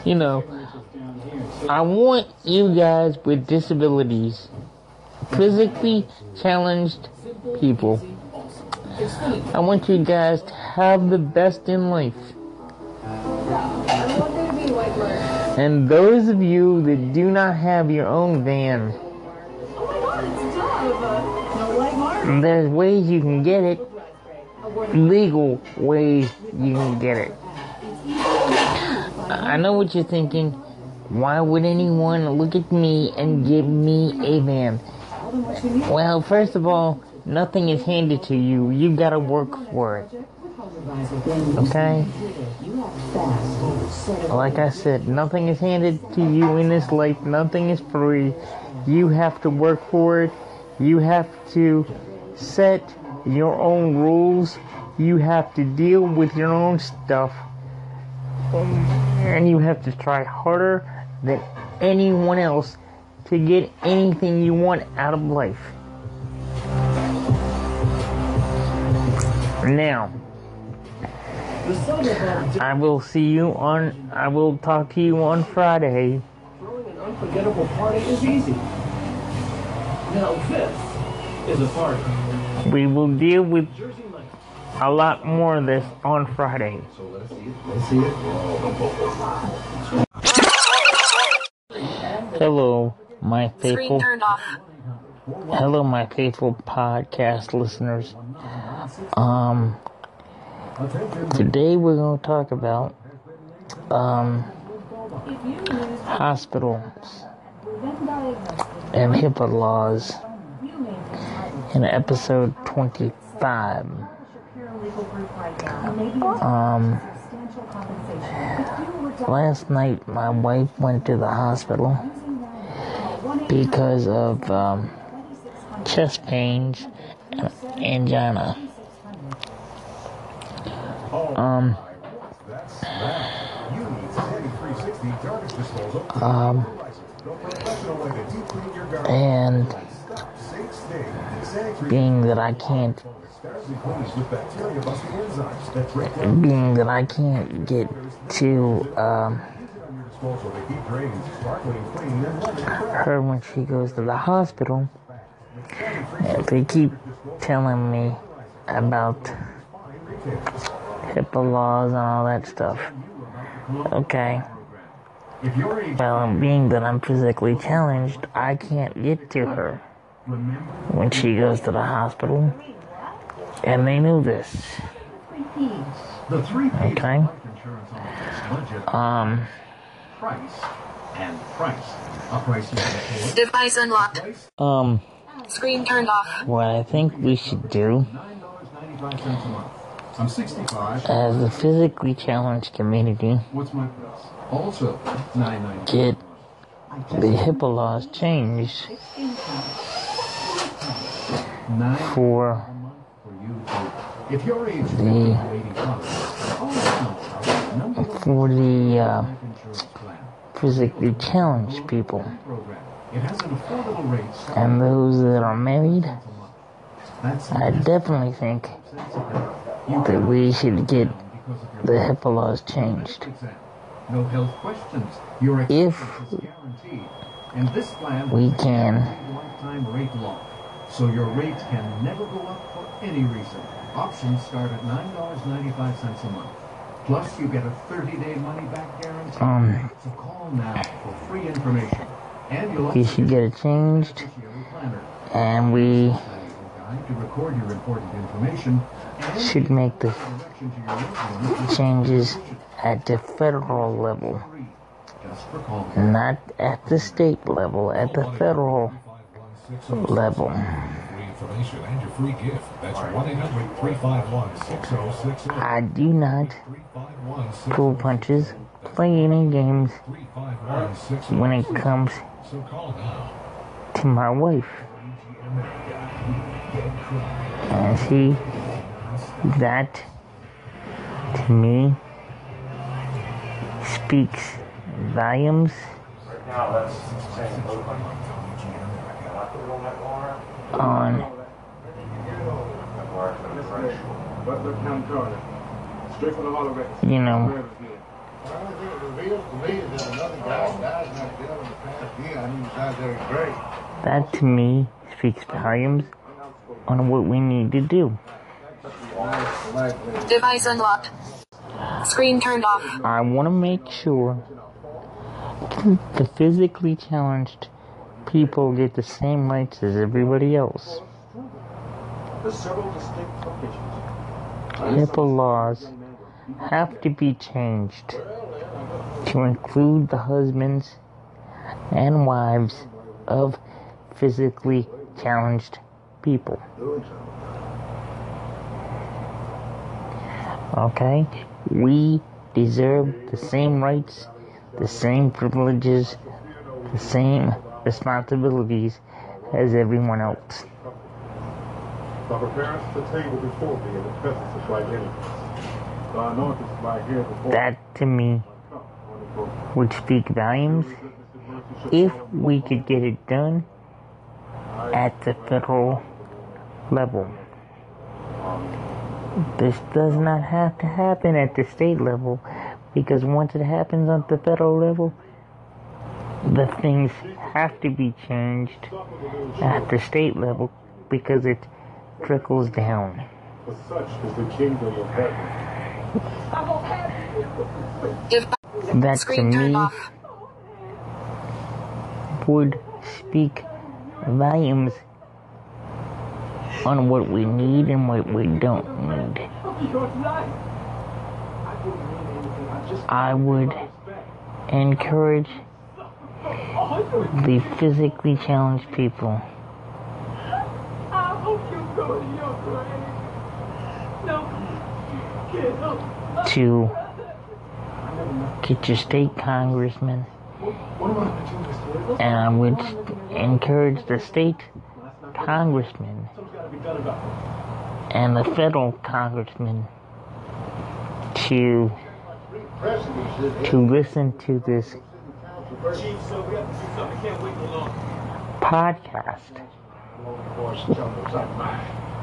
you know i want you guys with disabilities physically challenged people. I want you guys to have the best in life. And those of you that do not have your own van, there's ways you can get it, legal ways you can get it. I know what you're thinking. Why would anyone look at me and give me a van? Well, first of all, nothing is handed to you. You've gotta work for it. Okay? Like I said, nothing is handed to you in this life. Nothing is free. You have to work for it. You have to set your own rules. You have to deal with your own stuff. And you have to try harder than anyone else to get anything you want out of life. Now, I will see you on, I will talk to you on Friday. Throwing an unforgettable party is easy. Now this is a party. We will deal with a lot more of this on Friday. So let's see it. Let's see it. Hello, my faithful, hello, my faithful podcast listeners. Um, today we're going to talk about um, hospitals and HIPAA laws in episode 25. Um, last night my wife went to the hospital because of um, chest pains and angina. Um, um, and being that I can't, being that I can't get to um, her when she goes to the hospital, they keep telling me about HIPAA laws and all that stuff. Okay. Well, being that I'm physically challenged, I can't get to her when she goes to the hospital. And they knew this. Okay? Um, Price and price. A price you can afford. Device unlocked. um, Screen turned off. what I think we should do $9.95 a month. I'm 65. as the physically challenged community What's my price? Also, 990. get the HIPAA laws changed for a month for you to, if your age is the 85, no, no, for the uh, life insurance plan physically challenged people program. It has an affordable rate and those that are married. a month. That's I definitely think that we should get the HIPAA laws changed. No health questions. Your If is guaranteed. And this plan we can- lifetime rate lock. So your rate can never go up for any reason. Options start at $9.95 a month. Plus, you get a 30-day money-back guarantee. Um, call now for free information. We should get it changed, and we Guide to record your important information and should make the direction to your loved ones changes at the federal level, free. Just for calling. not at the state level, at the federal oh oh. level. Free information and your free gift. That's 1 800 351 6060. I do not 351 pull punches, play any games when it comes to my wife. And see, that to me speaks volumes on you know Well, it reveals to me that another guy died in that jail in the past year. I mean, besides Eric Gray. that to me speaks volumes on what we need to do. Device unlocked. Screen turned off. I want to make sure the physically challenged people get the same rights as everybody else. There's several distinct locations. HIPAA laws have to be changed to include the husbands and wives of physically challenged people. Okay? We deserve the same rights, the same privileges, the same responsibilities as everyone else. Prepare us the table before me the presence of enemies. So I know right here before That to me would speak volumes if we could get it done at the federal level. This does not have to happen at the state level because once it happens at the federal level, the things have to be changed at the state level because it trickles down. For such is the kingdom of heaven. That to me would speak volumes on what we need and what we don't need. I would encourage the physically challenged people to get your state congressman. And I would encourage the state congressman and the federal congressman to to listen to this podcast.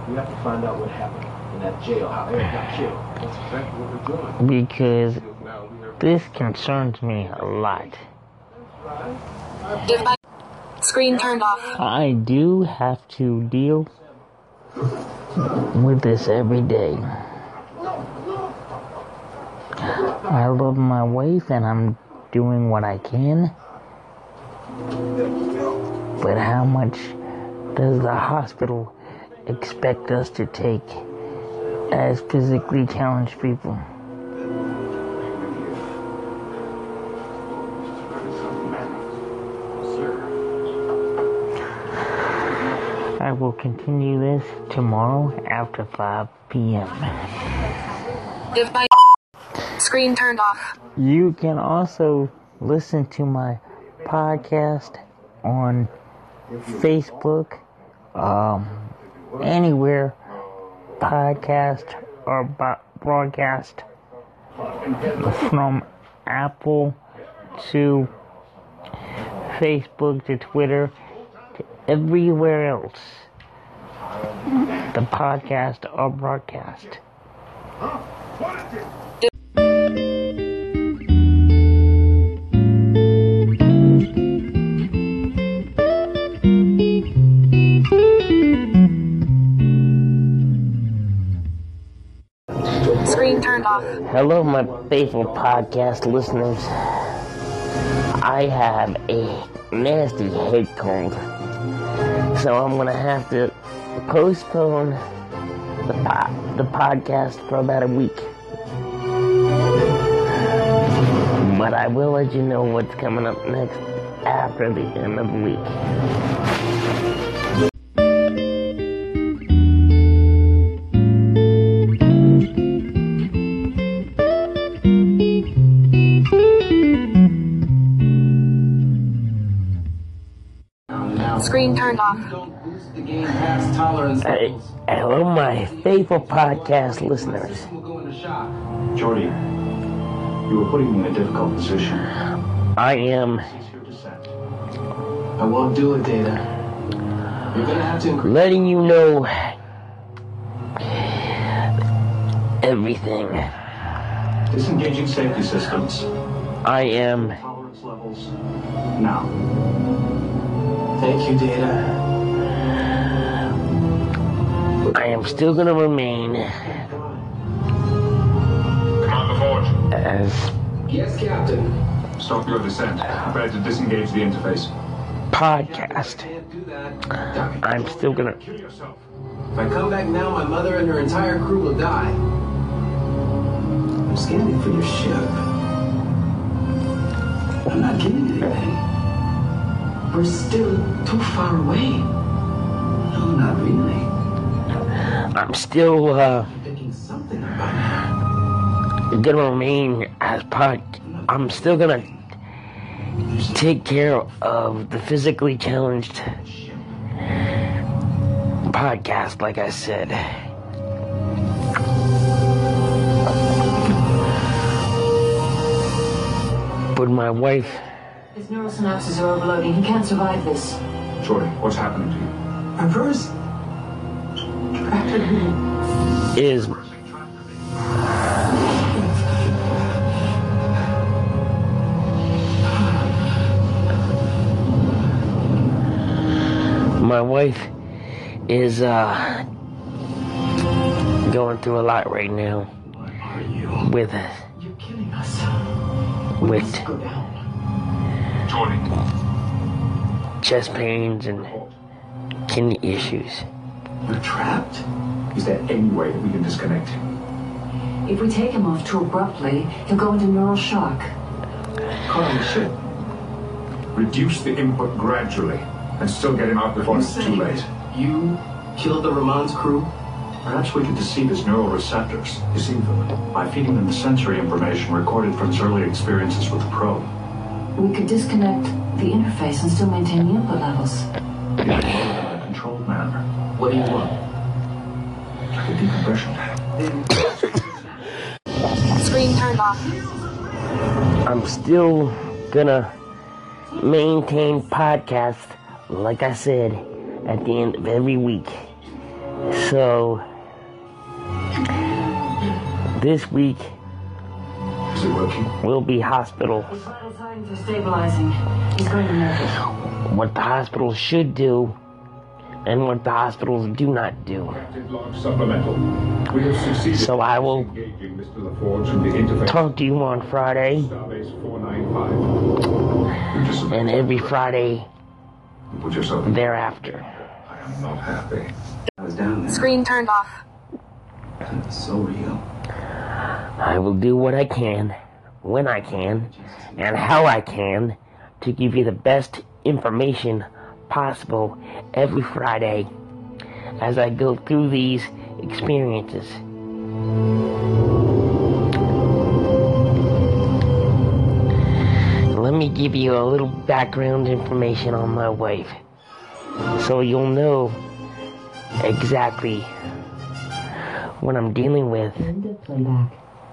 We have to find out what happened in that jail, how Eric got killed. That's exactly what we're doing. because this concerns me a lot. Device. Screen turned off. I do have to deal with this every day. I love my wife and I'm doing what I can. But how much does the hospital expect us to take as physically challenged people? I will continue this tomorrow after 5 p.m. Device. Screen turned off. You can also listen to my podcast on Facebook, um, anywhere podcast or broadcast from Apple to Facebook to Twitter to everywhere else. The podcast or broadcast. Hello, my faithful podcast listeners. I have a nasty head cold, so I'm gonna have to postpone the po- the podcast for about a week. But I will let you know what's coming up next after the end of the week. Turned off. Hey, hello, my faithful podcast listeners. Geordi, you were putting me in a difficult position. I am I won't do it, Data. You're gonna have to increase. letting you know everything. Disengaging safety systems. I am Tolerance levels. Now. Thank you, Data. I am still gonna remain Commander Forge, as Yes, Captain. stop your descent. Prepare to disengage the interface. podcast. Can't do that. I'm still gonna Kill yourself. If I come back now, my mother and her entire crew will die. I'm scanning for your ship. I'm not getting anything. We're still too far away. No, not really. I'm still uh thinking something about it. gonna remain as pod I'm still gonna take care of the physically challenged podcast like I said. But my wife His neural synapses are overloading. He can't survive this. Geordi, what's happening to you? Reverse. is my wife is uh going through a lot right now What are you? with us. You're killing us. with Go chest pains and kidney issues. We're trapped? is there any way that we can disconnect him? If we take him off too abruptly, he'll go into neural shock. Call the ship. Reduce the input gradually and still get him out before You it's too late. You killed the Raman's crew? Perhaps we could deceive his neural receptors. Deceive them by feeding them the sensory information recorded from his early experiences with the probe. We could disconnect the interface and still maintain the input levels. In a controlled manner. What do you want? Like a decompression. Screen turned off. I'm still gonna maintain podcasts, like I said, at the end of every week. So, this week Is it working? will be hospital. His signs are stabilizing. He's going to make it. What the hospitals should do, and what the hospitals do not do. Supplemental. We have succeeded So I will in engaging Mr. LaForge and the interface. talk to you on Friday, Starbase 495. You just and every Friday put yourself. thereafter. I am not happy. I was down there. Screen turned off. It was so real. I will do what I can, when I can, and how I can to give you the best information possible every Friday as I go through these experiences. Let me give you a little background information on my wife so you'll know exactly what I'm dealing with.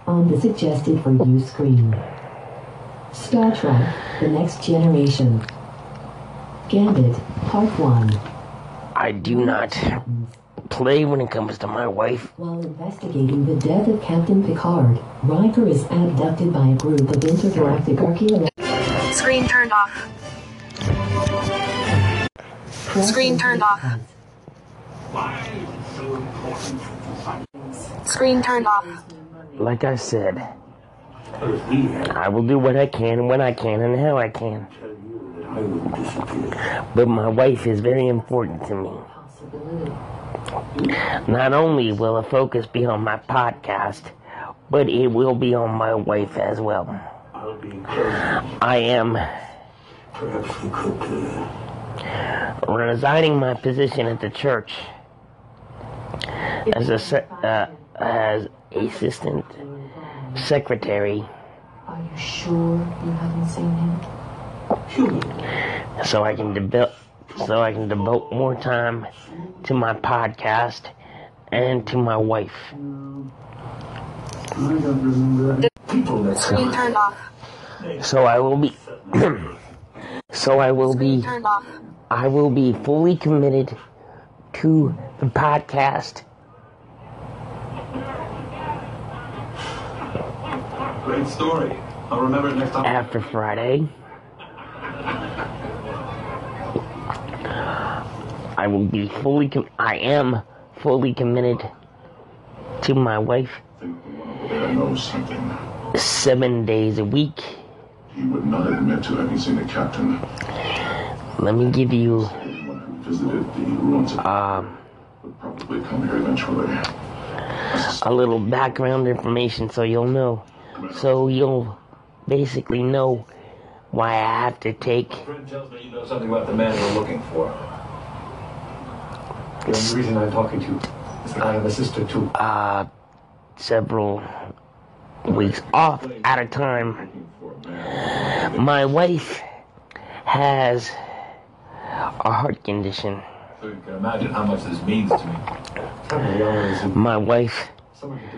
End of playback on the suggested for you screen. Star Trek The Next Generation. Gambit Part 1. I do not play when it comes to my wife. While investigating the death of Captain Picard, Riker is abducted by a group of intergalactic archaeologists. Screen turned off. Screen turned off. Screen turned off. Like I said, I will do what I can when I can and how I can. But my wife is very important to me. Not only will the focus be on my podcast, but it will be on my wife as well. I am resigning my position at the church as a uh, as assistant secretary Are you sure you haven't seen him? so I can devote so I can devote more time to my podcast and to my wife. Screen turned off. So I will be so I will be Turned off. I will be fully committed to the podcast Great story. I'll remember it next time. after Friday. I will be fully com- I am fully committed to my wife I know something. 7 days a week. He would not admit to having seen the captain. Let me give you Visited the ruins of um would probably come here eventually. a little background information so you'll know. So you'll basically know why I have to take Friend tells me you know something about the man we're looking for. The only reason I'm talking to you is that I have a sister too. uh, several weeks off at a time. My wife has a heart condition. So you can imagine how much this means to me. My wife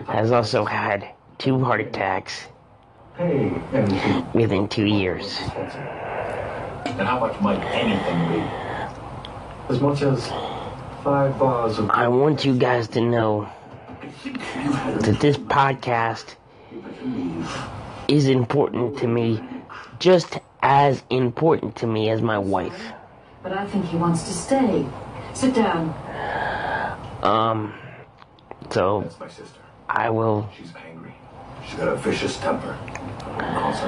has also had two heart attacks within two years. And how much might anything be? As much as five bars of I want you guys to know that this podcast is important to me, just as important to me as my wife. But I think he wants to stay. Sit down. Um, so That's my sister. I will She's angry. She's got a vicious temper. Calls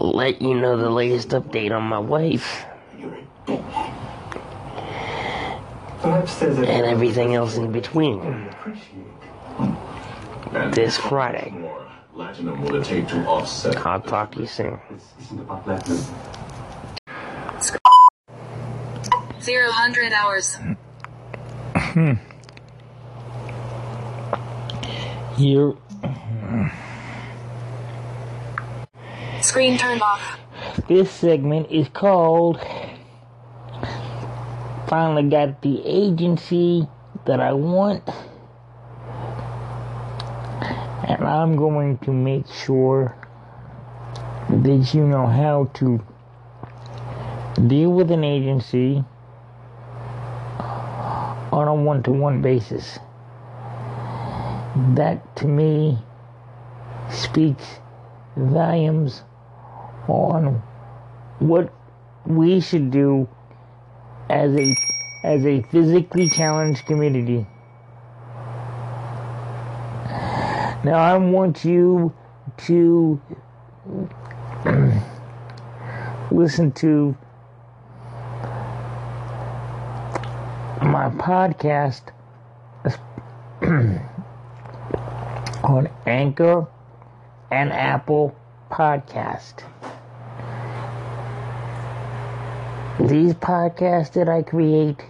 let you know the latest update on my wife Perhaps there's a and everything else in between And this Friday. more latinum will take to offset? I'll talk to you soon. This isn't about platinum. Zero hundred hours. Hmm. You Screen turned off. this segment is called Finally Got the Agency That I Want. And I'm going to make sure that you know how to deal with an agency on a one to one basis. That to me speaks volumes on what we should do as a as a physically challenged community. Now I want you to um, listen to my podcast on Anchor and Apple Podcast. These podcasts that I create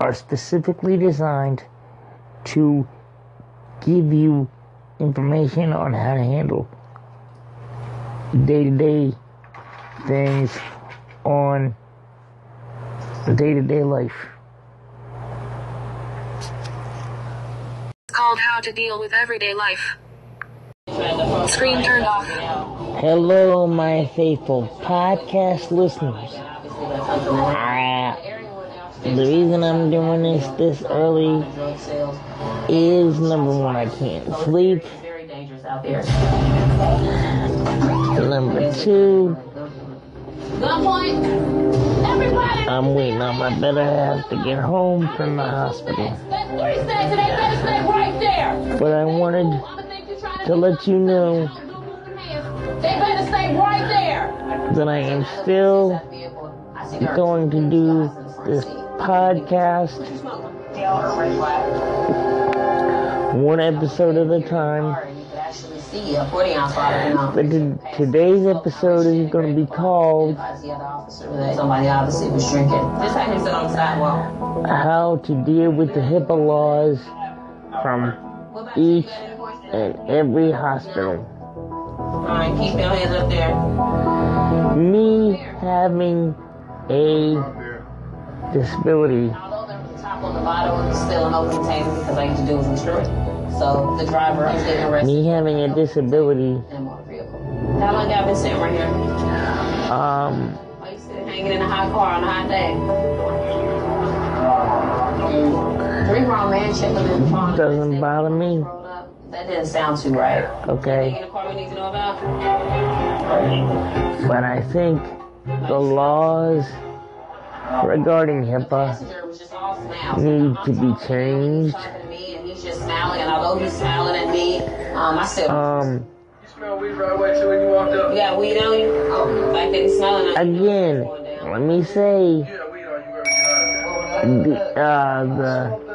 are specifically designed to give you information on how to handle day to day things on the day to day life. It's Called How to Deal with Everyday Life. Screen turned off. Hello, my faithful podcast listeners. Ah, the reason I'm doing this this early is number one, I can't sleep. Number two, I'm waiting on my better half to get home from the hospital. But I wanted to let you know They better stay right there. that I am still going to do this podcast one episode at a time. But to, today's episode is going to be called. How to Deal with the HIPAA Laws from each and every hospital. Alright, keep your hands up there. Me having a disability Top on the bottom is still an open container because all you to do is unscrew it. So the driver is getting arrested. me having a disability How long y'all been sitting right here? um Why you sitting hanging in a hot car on a hot day? Three grown men chilling in the front. doesn't bother me. That didn't sound too right. Okay. In a car we need to know about? But I think the laws regarding HIPAA need to be changed. Me and he's just smiling, and although he's smiling at me, um, I still. Smell weed right away too when you walked up. You got weed on you? Like that he's smelling at you. again, let me say the uh, the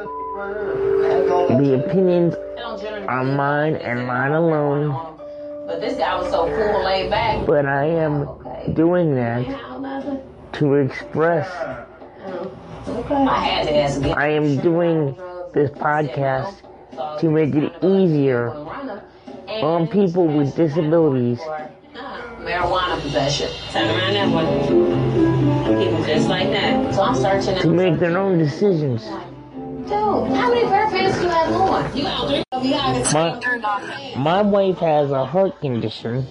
the opinions are mine and mine alone. But this guy was so cool laid back. But I am doing that to express. I had to ask. I am doing this podcast to make it easier on people with disabilities Marijuana possession. Turn around that one. Keep it just like that. So I'm searching. to make their own decisions. Dude, how many pair pants do you have on? You got three. You got My, my wife has a heart condition,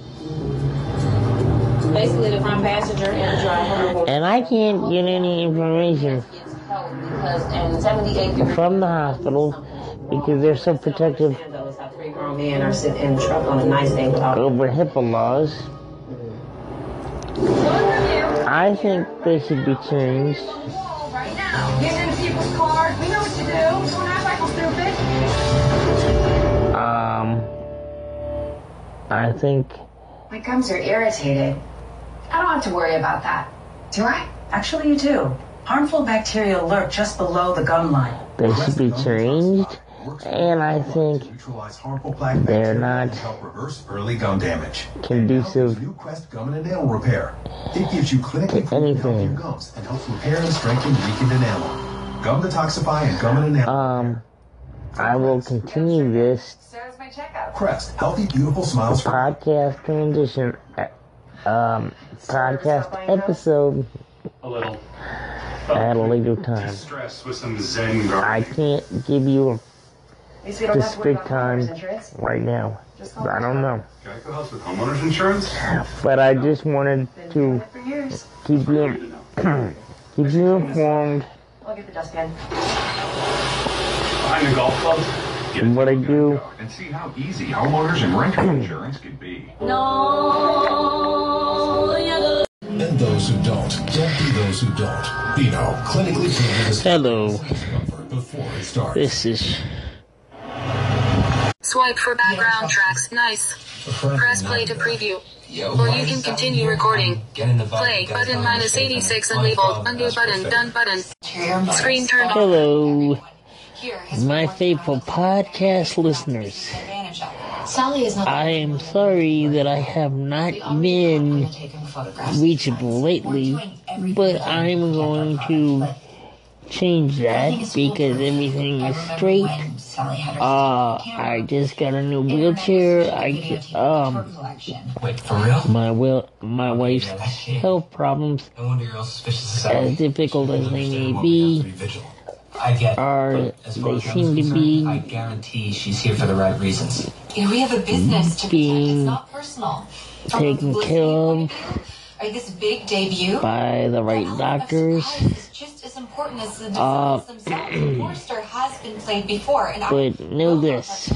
Basically, the front passenger and the driver. and I can't get any information Because in 78 from the hospital because they're so protective three grown men are sitting in the truck on a nice day without. over HIPAA laws. I think they should be changed. Right now. Get in people's cars. We know what do. Don't act like stupid. Um, I think My gums are irritated. I don't have to worry about that. Do I? Actually, you do. Harmful bacteria lurk just below the gum line. they should be changed, and I think they're not help reverse early gum damage. conducive Crest Gum and Enamel Repair. It gives you clinically to anything. gums and helps repair and strengthen weakened enamel. Gum detoxify and gum and enamel. Um, I will continue this Crest, healthy, beautiful smiles. podcast transition, uh, um, podcast episode A little. at a later time. Stress with some Zen I can't give you a At least we don't have to worry specific about time insurance. right now. I don't know. Geico helps with homeowners insurance? But I just wanted to keep you keep you informed I'll get the dustpan. Behind the golf clubs? of what I do. And see how easy homeowners and renter insurance can be. No. And those who don't. Don't be those who don't. Beano, clinically proven Hello. before it starts. This is Swipe for background tracks. Nice. Press play to preview. Or you can continue recording. Play button minus 86 unlabeled. Undo button. Done button. Screen turned off. hello, my faithful podcast listeners. Sally is not. I am sorry that I have not been reachable lately, but I'm going to change that because everything is straight. Uh, I just got a new wheelchair. I um, Wait, for real? my will, my wife's health problems, No wonder you're all suspicious as as difficult as they may be, I get. are As far they as I'm seem to concerned, I guarantee she's here for the right reasons. Yeah, we have a business to protect. It's not personal. taken care of Are this big debut? by the right doctors. It's just as important as the Uh, designs themselves. Forrester has been played before, and I But know this.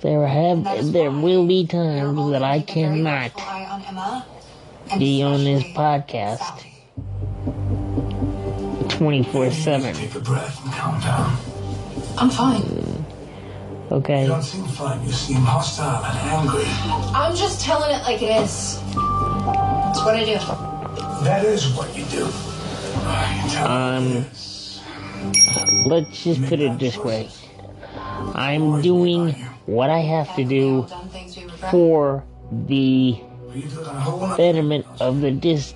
There have there will be times that I cannot on Emma. be on this podcast twenty four seven. Take a breath and calm down. I'm fine. Okay. You don't seem fine. You seem hostile and angry. I'm just telling it like it is. It's what I do. That is what you do. Um, let's just put it this way. I'm doing what I have to do for the betterment of the dis-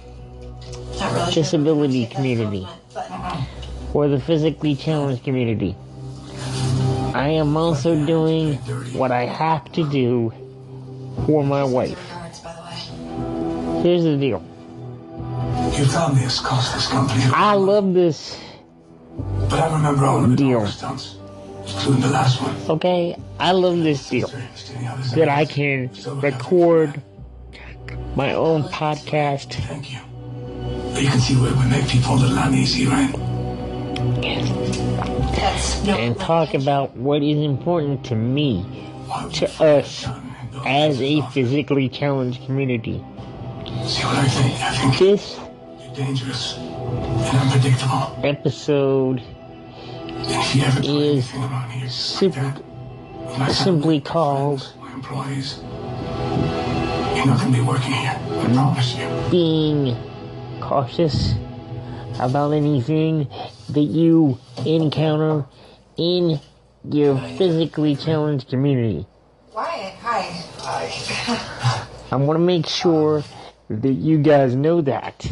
disability community, for the physically challenged community. I am also doing what I have to do for my wife. Here's the deal. You tell me it's cost this company. I love this But I remember all of the deal. stunts, including the last one. Okay, I love this deal that I can record my own podcast. Thank you. But you can see where we make people a little uneasy, right? and talk about what is important to me, to us, as a physically challenged community. See what I think? I think This you're dangerous and unpredictable. episode if you ever is anything around here, just sim- simply called my employees, you're not going to be working here. I promise you. being cautious about anything that you encounter in your physically challenged community. Wyatt, hi. Hi. I want to make sure that you guys know that.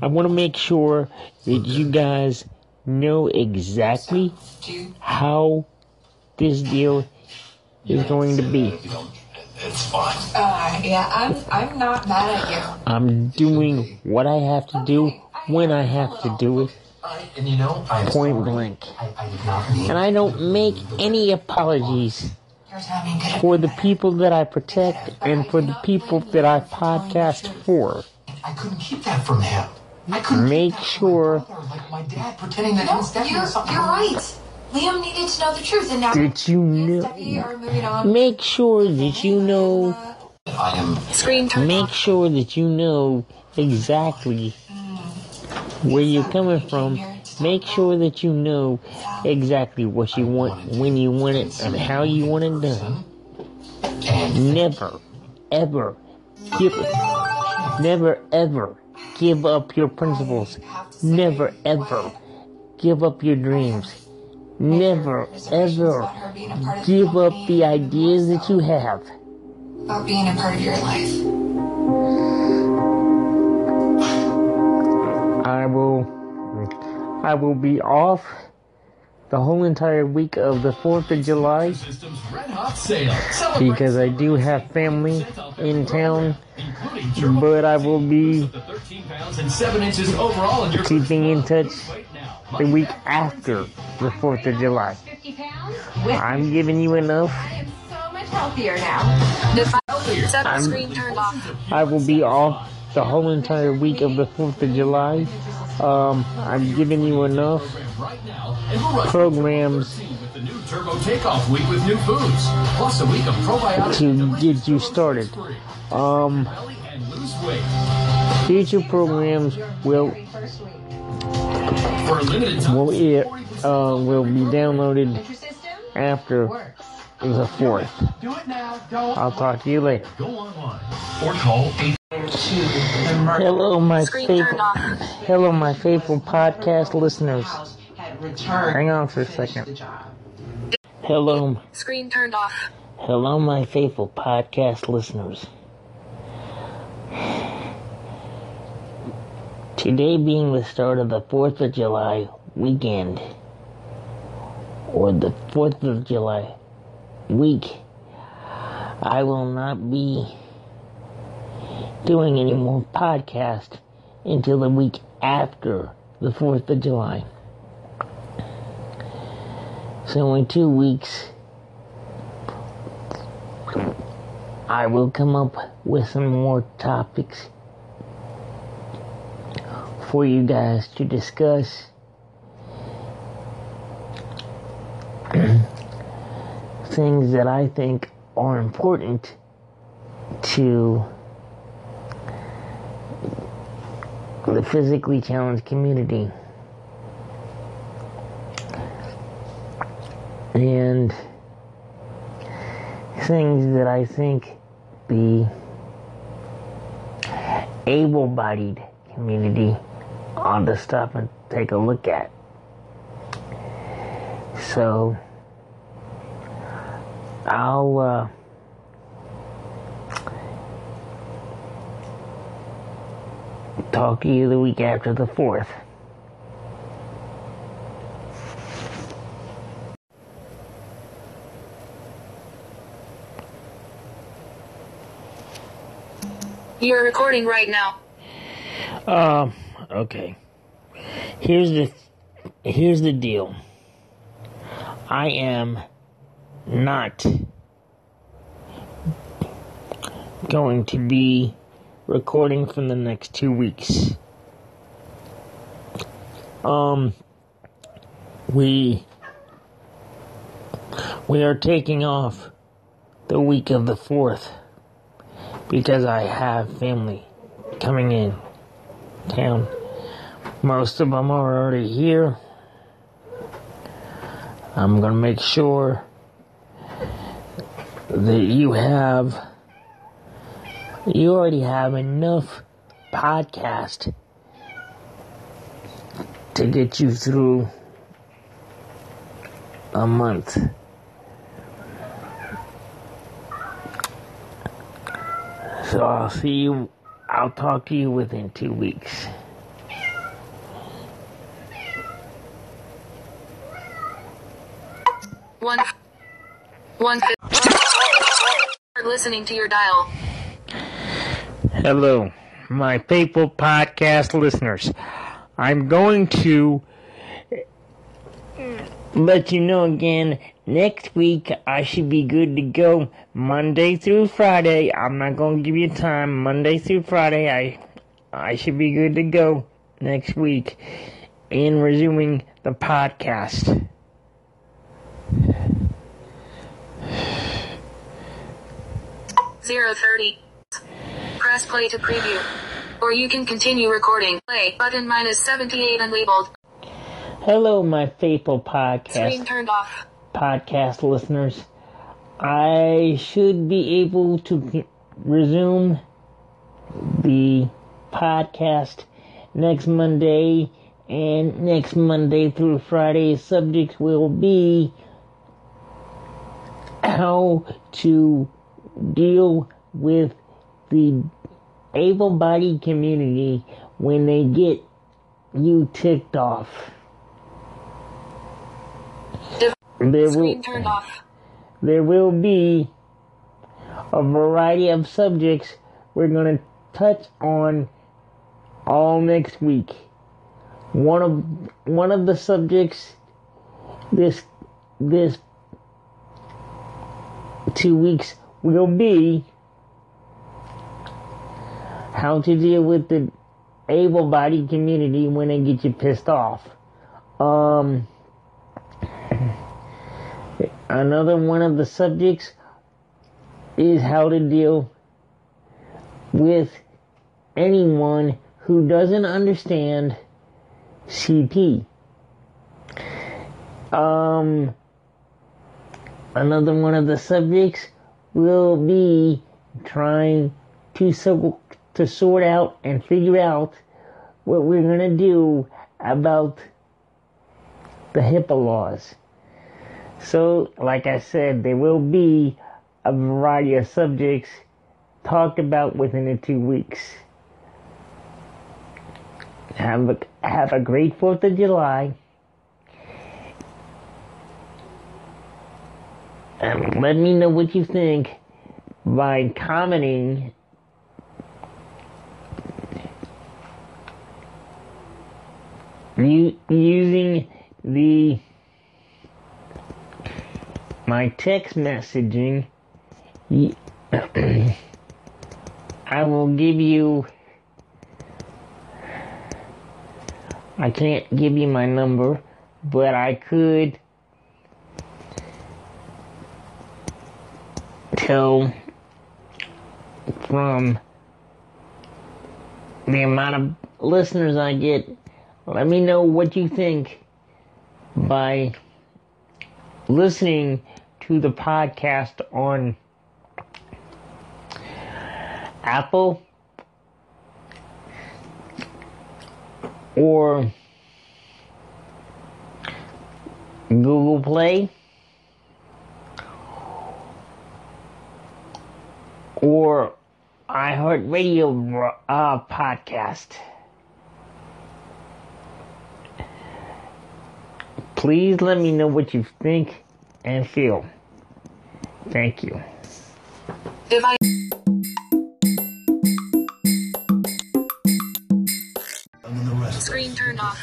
I want to make sure that you guys know exactly how this deal is going to be. It's fine. Uh, yeah, I'm I'm not mad at you. I'm doing what I have to do when I have to do it, And you know, I point blank. I, I did not And I don't make any apologies for the people that I protect and for the people that I podcast for. I couldn't keep that from him. I couldn't Make sure like my dad pretending that No, him and Stephanie you're, something you're right. Liam needed to know the truth, and now that you know. Stephanie are moving. Make sure that you know. Uh, I am Screen turned Make sure that you know exactly hmm. where you're coming from. Make sure that you know exactly what you want, when you want it, and how you want it done. Never, ever give, never ever give up your principles. Never ever give up your dreams. Never ever give up the ideas that you have. About being a part of your life. I will I will be off the whole entire week of the 4th of July Red Hot Sale. because I do have family in town, but I will be Pounds and 7 inches overall in your keeping in touch the week after the 4th of July. I'm giving you enough. I am so much healthier now. Defi- screen turned off. I will be off the whole entire week of the 4th of July. Um, I'm giving you enough programs the new Turbo Takeoff Week with new foods, plus a week of probiotic to get you started. Um, future programs will will it uh, will be downloaded after the fourth. I'll talk to you later. or call 8 Hello, my faithful, hello, my faithful podcast listeners. Hang on for a second. Hello, Screen turned off. hello, my faithful podcast listeners. Today being the start of the 4th of July weekend or the 4th of July week, I will not be doing any more podcast until the week after the 4th of July. So in two weeks, I will come up with some more topics for you guys to discuss. Things that I think are important to the physically challenged community. And things that I think the able bodied community ought to stop and take a look at. So, I'll, uh, talk to you the week after the 4th. You're recording right now. Um, okay. Here's the here's the deal. I am not going to be recording for the next 2 weeks. Um we we are taking off the week of the 4th because I have family coming in town. Most of them are already here. I'm to make sure that you have, you already have enough podcast to get you through a month. So I'll see you, I'll talk to you within two weeks. One. One. Listening to your dial. Hello, my faithful podcast listeners. I'm going to let you know again next week I should be good to go Monday through Friday. I'm not going to give you time. Monday through Friday I I should be good to go next week in resuming the podcast. Zero thirty. Press play to preview. Or you can continue recording. Play button minus 78 unlabeled. Hello, my faithful podcast Screen turned off. podcast listeners. I should be able to resume the podcast next Monday, and next Monday through Friday, subjects will be how to deal with the able bodied community when they get you ticked off. There will, turned off. there will be a variety of subjects we're going to touch on all next week. One of one of the subjects this this two weeks will be how to deal with the able-bodied community when they get you pissed off. Um, another one of the subjects is how to deal with anyone who doesn't understand CP. Um, another one of the subjects will be trying to so, to sort out and figure out what we're going to do about the HIPAA laws. So, like I said, there will be a variety of subjects talked about within the two weeks. Have a, have a great 4th of July. And let me know what you think by commenting using the my text messaging I will give you I can't give you my number but I could tell from the amount of listeners I get let me know what you think by listening to the podcast on Apple or Google Play or iHeartRadio uh, podcast. Please let me know what you think and feel. Thank you. Device. Screen turned off.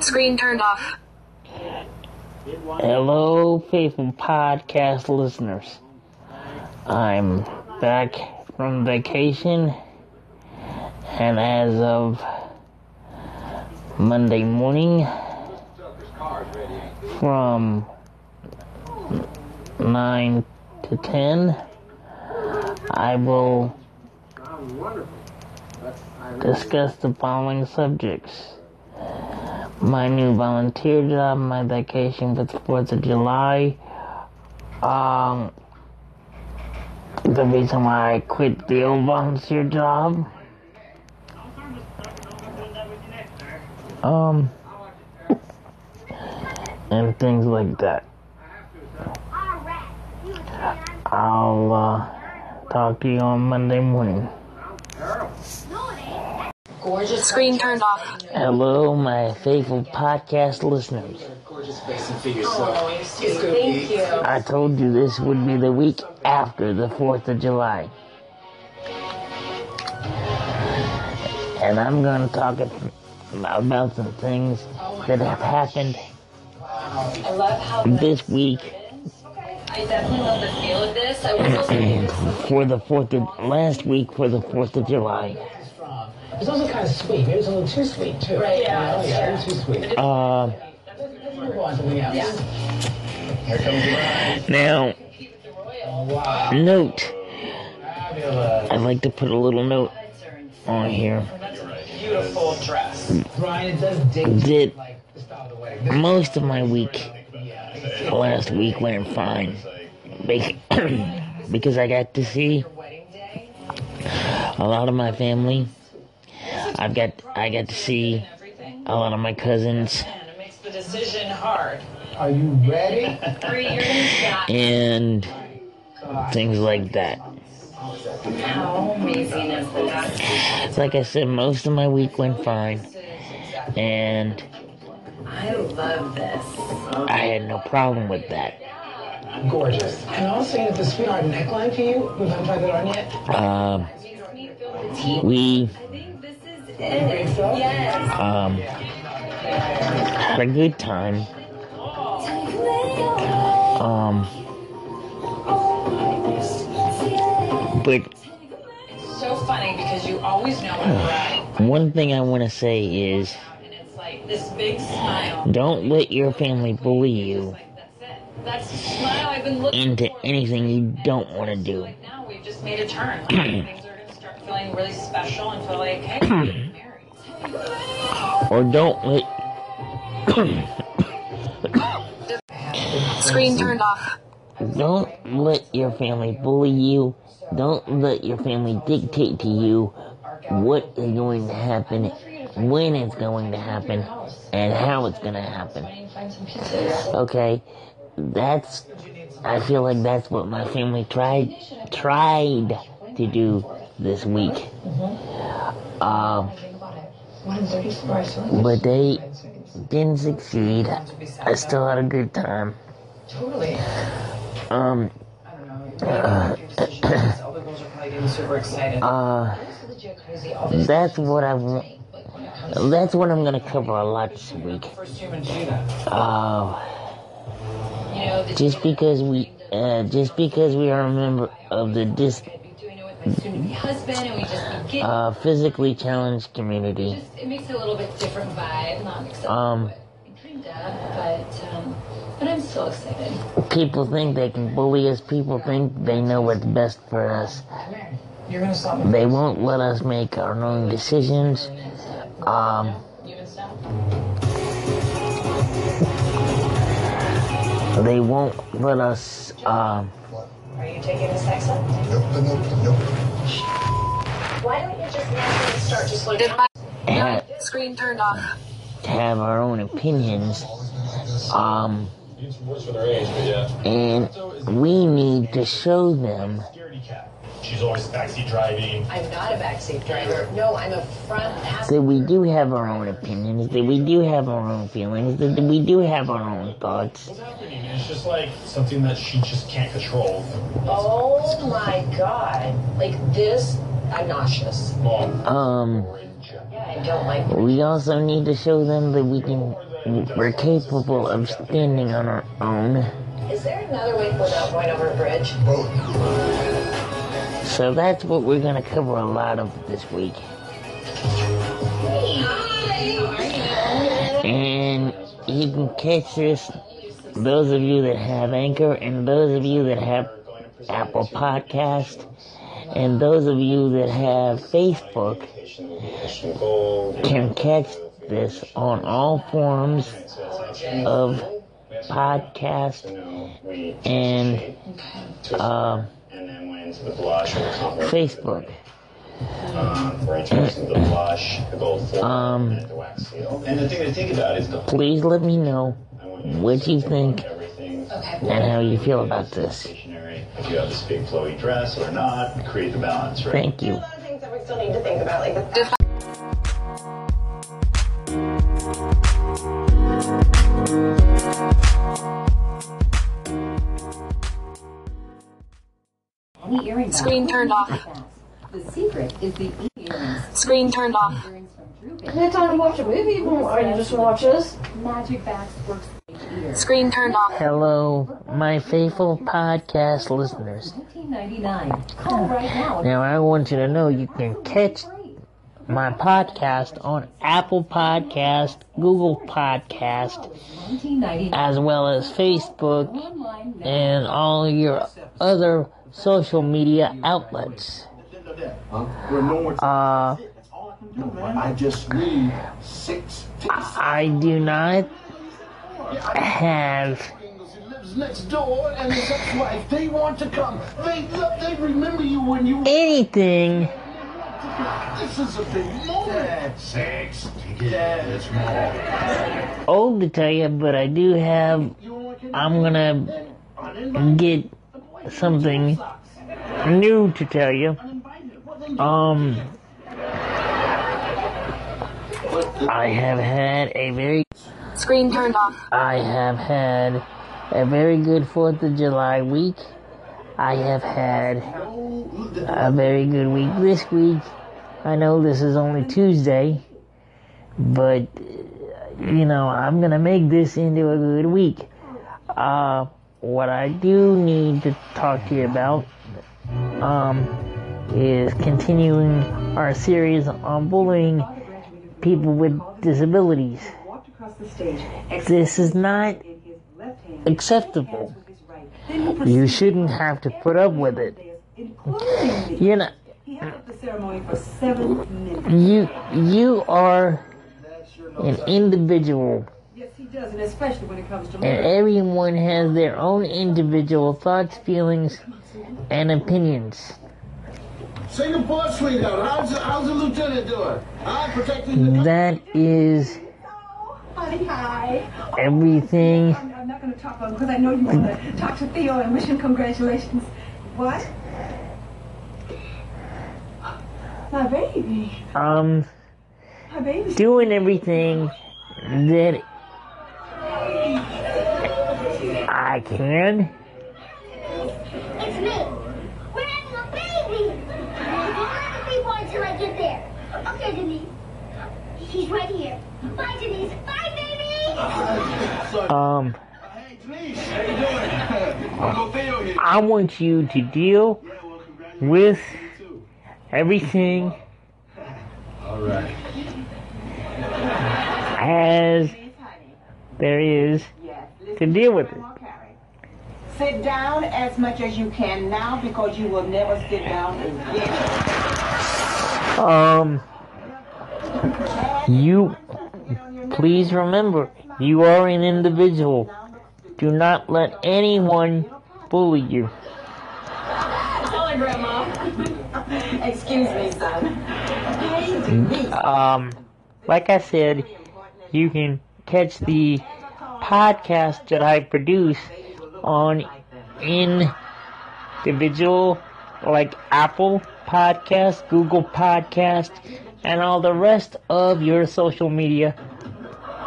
Screen turned off. Hello, faithful podcast listeners. I'm back from vacation, and as of Monday morning, from 9 to 10, I will discuss the following subjects. My new volunteer job, my vacation for the 4th of July, um, the reason why I quit the old volunteer job, um, and things like that. I'll uh, talk to you on Monday morning. Gorgeous. Screen turned off. Hello, my faithful podcast listeners. Thank you. I told you this would be the week after the 4th of July. And I'm going to talk about some things that have happened I love how this week I definitely love the feel of this. I was for the 4th of, last week for the 4th of July. It's also kind of sweet. It was a little too sweet too. Right, yeah, know? yeah. yeah, too sweet. Uh, Let's move on to something else. Here comes the now, Wow. note, I'd like to put a little note on here Beautiful dress. Brian, it does dig that like the style of the most of my week last week went fine because I got to see a lot of my family. I've got I got to see a lot of my cousins it makes the decision hard. Are you ready? Three, you're gonna shot. and things like that. How amazing is this? Like I said, most of my week went fine, and I love this. I had no problem with that. Gorgeous. And I was saying that the sweetheart neckline for you, we haven't tried that on yet. Um, we You think so? um, had a good time. Um, but So funny because you always know when we're right. one thing I want to say is like this big smile. don't let your family bully you That's the smile I've been looking into anything you don't want to do. Now we've just made a turn. Things are gonna start feeling really special and feel like, hey, we're getting married. Or don't let Screen turned off. Don't let your family bully you. Don't let your family dictate to you what is going to happen, when it's going to happen, and how it's going to happen. Okay? That's I feel like that's what my family tried tried to do this week. Um, but they didn't succeed, I still had a good time. Totally. Um, I don't know. Uh, all the girls are probably getting super excited. uh, that's what I want. That's what I'm gonna cover a lot this week. First human to do that. Uh, just because we, uh, just because we are a member of the dis, husband and we just begin. uh, physically challenged community. it makes a little bit different vibe, not Um, what we dreamed of, but um, but I'm still excited. people think they can bully us. People think they know what's best for us. You're gonna stop me. They won't let us make our own decisions. Um, You gonna they won't let us. Um, Are you taking this exit? Nope, nope, nope. Why don't you just naturally start just like ha- Screen turned off. To have our own opinions. Um, Works for their age, but yeah. and we need to show them She's always backseat driving. I'm not a backseat driver. No, I'm a front passenger. that we do have our own opinions, that we do have our own feelings, that we do have our own thoughts. What's happening? It's just like something that she just can't control. Oh my god. Like this, I'm nauseous. Mom. Um, Yeah, I don't like we also need to show them that we can, we're capable of standing on our own. Is there another way without going over a bridge? So that's what we're gonna cover a lot of this week. And you can catch this, those of you that have Anchor, and those of you that have Apple Podcast, and those of you that have Facebook can catch this on all forms of podcast and uh, The blush or the compliment. Facebook. Um, for introducing the blush, the gold foil, Um, and the wax seal. And the thing to think about is the Please let me know what you think and how you feel about this. If you have this big flowy dress or not, create the balance, right? Thank you. Screen turned off. The secret is the earrings. Screen turned off. Is time to watch a movie or you just watch us? Magic Backs works Screen turned off. Hello, my faithful podcast listeners. 1999. Now. Now, I want you to know you can catch my podcast on Apple Podcast, Google Podcast, as well as Facebook and all your other social media outlets. Uh, I just need six. I do not have Next door, and his ex-wife, they want to come. They they remember you when you. anything This is a big moment. Six. Yeah, old to tell you, but I do have. I'm gonna get something new to tell you. Um, I have had a very, Screen turned off. I have had a very good Fourth of July week. I have had a very good week this week. I know this is only Tuesday, but you know I'm gonna make this into a good week. Uh, what I do need to talk to you about, um, is continuing our series on bullying people with disabilities. This is not acceptable. You shouldn't have to put up with it. You know, the ceremony for seven minutes. you you are an individual, does, and especially when it comes to and everyone has their own individual thoughts, feelings, and opinions. Singapore, sweetheart. How's the, how's the lieutenant doing? I'm protecting the. That is Honey, hi. everything. I'm, I'm not going to talk long because I know you want to talk to Theo and wish him congratulations. What? My baby. Um, My baby. doing everything that I can. It's me. We're having a baby. Don't let the people until I get there. Okay, Denise. She's right here. Bye, Denise. Bye, baby. Um, Hey, Denise. How you doing? I want you to deal with everything Alright. as there is to deal with it. Sit down as much as you can now because you will never sit down again. Um, you please remember, you are an individual. Do not let anyone bully you. Sorry, Grandma. Excuse me, son. Um, like I said, you can catch the podcast that I produce on individual, like Apple Podcast, Google Podcast, and all the rest of your social media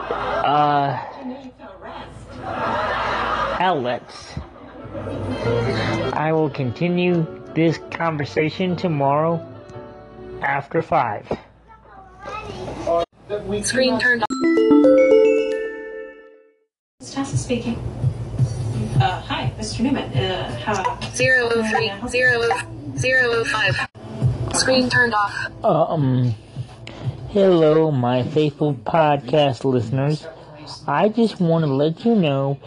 uh, outlets. I will continue this conversation tomorrow after 5. Screen turned off. Stasa speaking. Uh, hi, Mr. Newman. Uh, how? Zero oh three zero oh zero oh five. Screen turned off. Um, hello, my faithful podcast listeners. I just want to let you know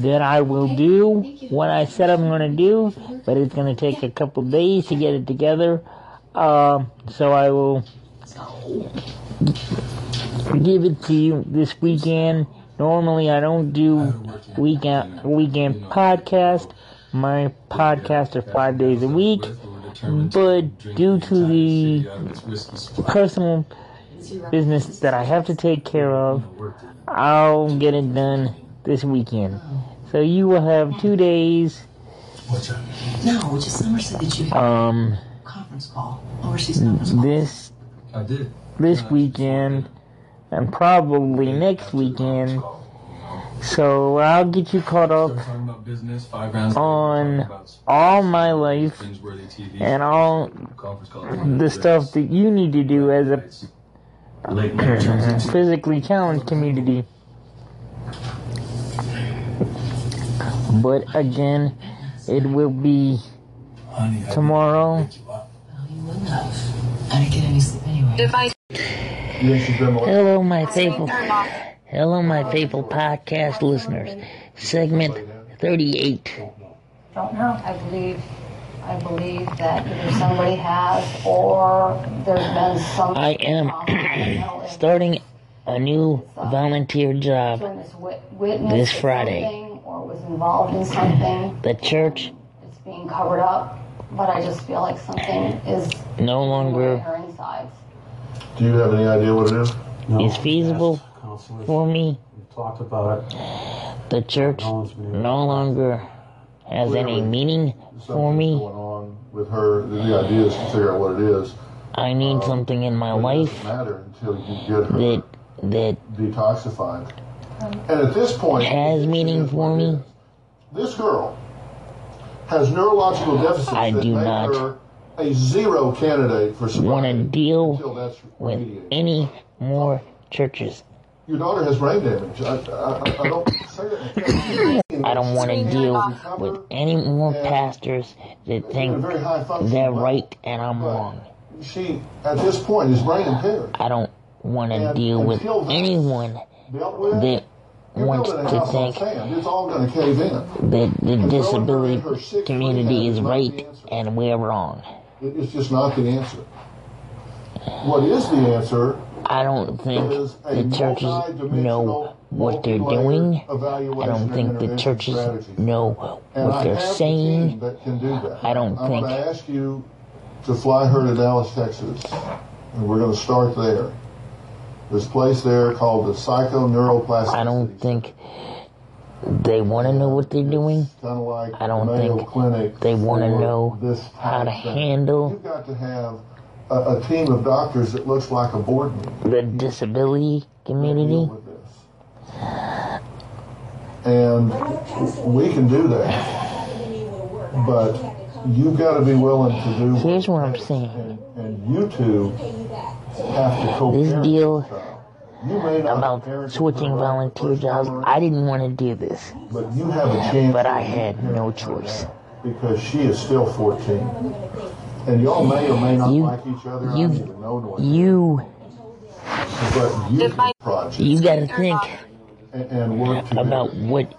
that I will do what I said I'm going to do, but it's going to take a couple days to get it together. Um, so I will give it to you this weekend. Normally, I don't do weekend weekend podcast. My podcasts are five days a week, but due to the personal business that I have to take care of, I'll get it done this weekend. So you will have two days. No, just Summer said that you Um, conference call. Overseas conference call. this this weekend and probably next weekend. So I'll get you caught up on all my life and all the stuff that you need to do as a physically challenged community. But again, it will be tomorrow. I Hello, my faithful. Hello, my faithful podcast listeners. Segment 38. Don't know. I believe, I believe that either somebody has or there's been some. I am starting a new volunteer job Someone that's wit- witnessed this Friday. Or was involved in something. The church It's being covered up, but I just feel like something is no longer. Do you have any idea what it is? is feasible for me. Talked about it. The church no longer has any meaning for me. Going on with her, the the idea is to figure out what it is. I need um, something in my life Doesn't matter until you get her that that detoxified. Um, and at this point, has meaning for me. this girl has neurological deficits I that do make not her a zero candidate for want to deal with any more churches. Your daughter has brain damage. I, I, I don't say that. I don't want to deal with any more pastors that think they're right and I'm wrong. She, at this point, is brain impaired. I don't want to deal with anyone with. that wants to think. It's all going to cave in. that the disability community is right and we're wrong. It- It's just not the answer. What is the answer I don't think the churches know what they're doing. I don't think the churches know And what I they're saying. team that can do that. I don't think I'm think going to ask you to fly her to Dallas, Texas, and we're going to start there. This place there called the Psychoneuroplasticity. I don't think they want to know what they're doing. I don't think Clinic they want to know this how to handle You've got to have a, a team of doctors that looks like a board meeting. the disability community. And we can do that. But you've got to be willing to do Here's what I'm saying. and you two have to co This deal about switching volunteer jobs, I didn't want to do this. But you have a chance. But I had no choice. because she is still 14. And y'all may or may not You- like each other. I you- don't even know one. You, But you can project you gotta think and, and work about what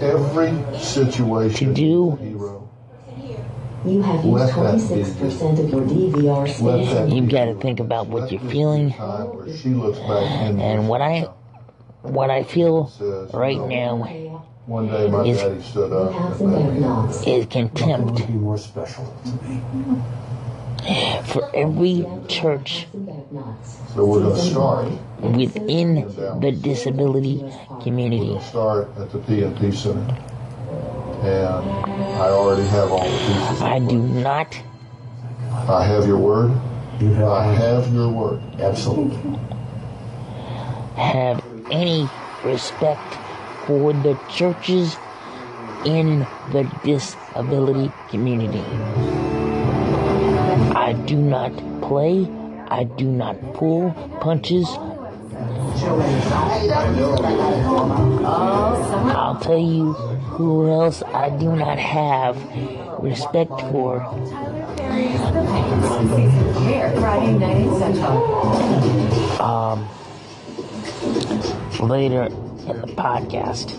every situation. to do. Hero. You have used 26% of your DVR Let space. that You gotta think about what you're feeling time where she looks back in and what I, what I feel right now One day my is- daddy stood up and some made me backlogs. is contempt be more special to me. for every church So we're going to start. within the disability community. We'll start at the PNP Center. And I already have all the pieces. I do not I have your word. You have I have your word. absolutely. have any respect for the churches in the disability community. I do not play, I do not pull punches. I'll tell you who else I do not have respect for. Friday night central. Um, later in the podcast.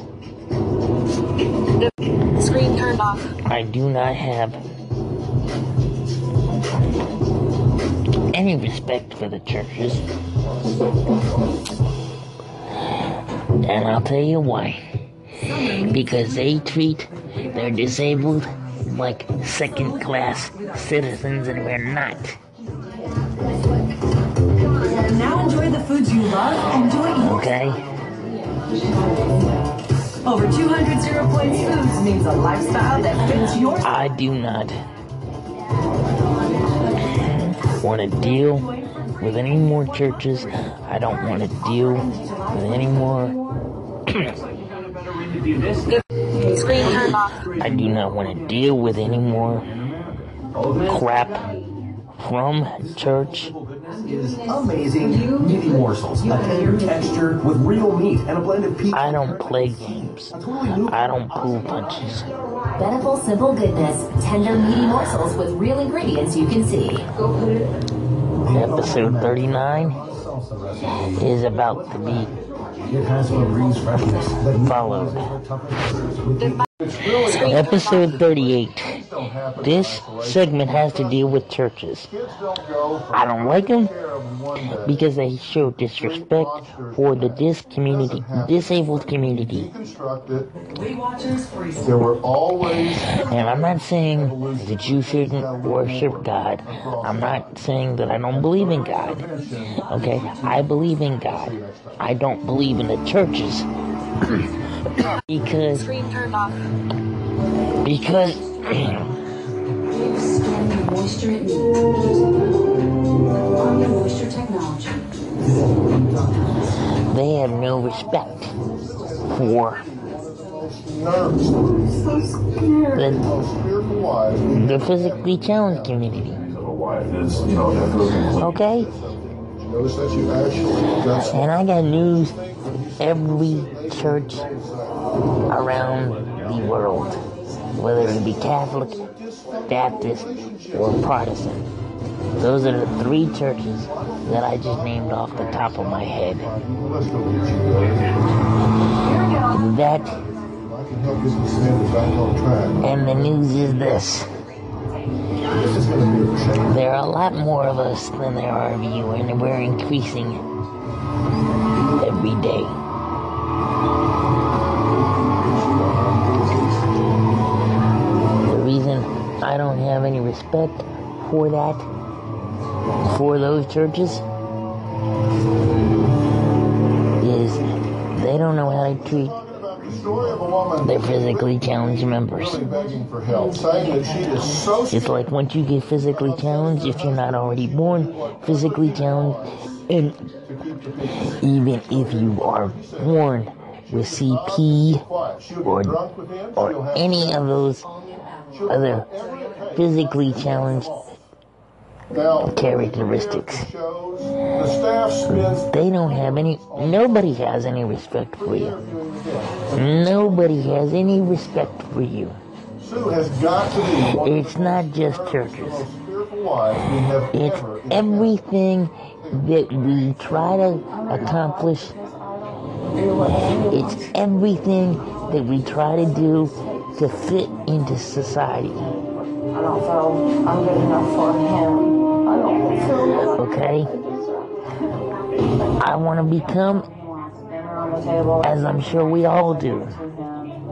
Screen turned off. I do not have any respect for the churches. And I'll tell you why. Because they treat their disabled like second class citizens, and we're not. Now enjoy the foods you love. Enjoy your Okay? Over 200 Zero Points Foods means a lifestyle that fits your I do not want to deal with any more churches. I don't want to deal with any more. Screen turned off. I do not want to deal with any more crap from church. is amazing meaty morsels. A tender texture with real meat and a blend of peach. I don't play games. I don't pull punches. Beneful simple goodness. Tender meaty morsels with real ingredients you can see. Episode 39 is about to be It has Febreze freshness that followed. Episode 38. This segment has to deal with churches. I don't like them because they show disrespect for the dis community, disabled community. There were always And I'm not saying that you shouldn't worship God. I'm not saying that I don't believe in God. Okay? I believe in God. I don't believe in the churches. because Screen they have no respect for the, the physically challenged community. Okay? And I got news every church around the world, whether it be Catholic, Baptist, or Protestant. Those are the three churches that I just named off the top of my head. That and the news is this. There are a lot more of us than there are of you, and we're increasing every day. Have any respect for that, for those churches, is they don't know how to treat The story of a woman their physically challenged members. It's like once you get physically challenged, if you're not already born physically challenged, and even if you are born with CP or, or any of those other physically challenged characteristics. They don't have any, nobody has any respect for you. Nobody has any respect for you. It's not just churches. It's everything that we try to accomplish. It's everything that we try to do to fit into society. Don't feel I'm good enough for him. I don't feel Okay? I want to become, as I'm sure we all do,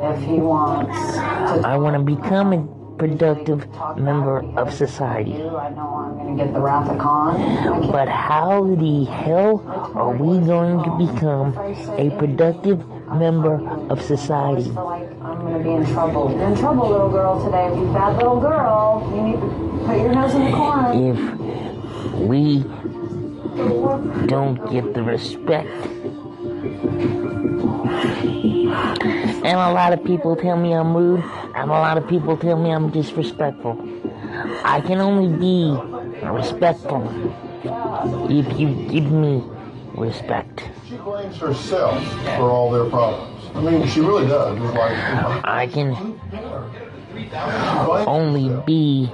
if he wants. I want to become a productive member of society. I know I'm going to get the wrath of But how the hell are we going to become a productive member of society? I feel like I'm going to be in trouble. You're in trouble, little girl, today. You bad little girl. You need to put your nose in the corner. If we don't get the respect and a lot of people tell me I'm rude, and a lot of people tell me I'm disrespectful. I can only be respectful if you give me respect. She blames herself for all their problems. I mean, she really does. It's like, I can only be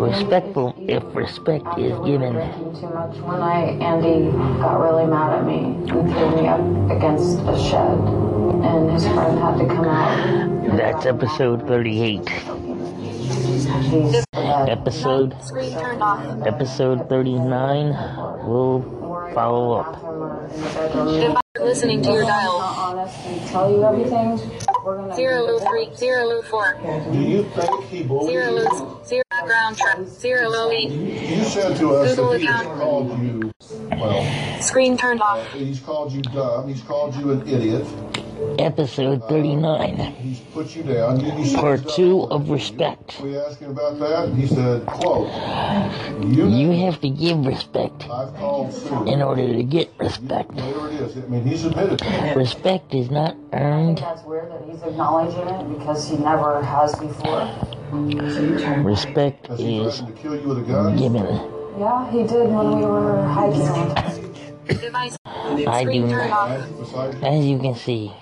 respectful if respect is given. Too much. One night, Andy got really mad at me and threw me up against a shed, and his friend had to come out. That's episode 38. Episode episode 39 will follow up. Listening to your dial. Tell you everything. Zero three zero four do you think he believes? zero zero ground truck zero eight. You said to us Google that he account. called you, well, Screen turned off. he's called you dumb, he's called you an idiot, Episode 39. he's put you down. You, you Part 2 of respect. we asked him about that, and he said, quote, You have to give respect I've called Sue. in order to get respect. There it is. I mean, he's admitted it. Respect is not earned. That's weird that he's acknowledging it because he never has before. Respect Has he is to kill you with a gun? given. Yeah, he did when we were hiking one time. Device. I do not. As you can see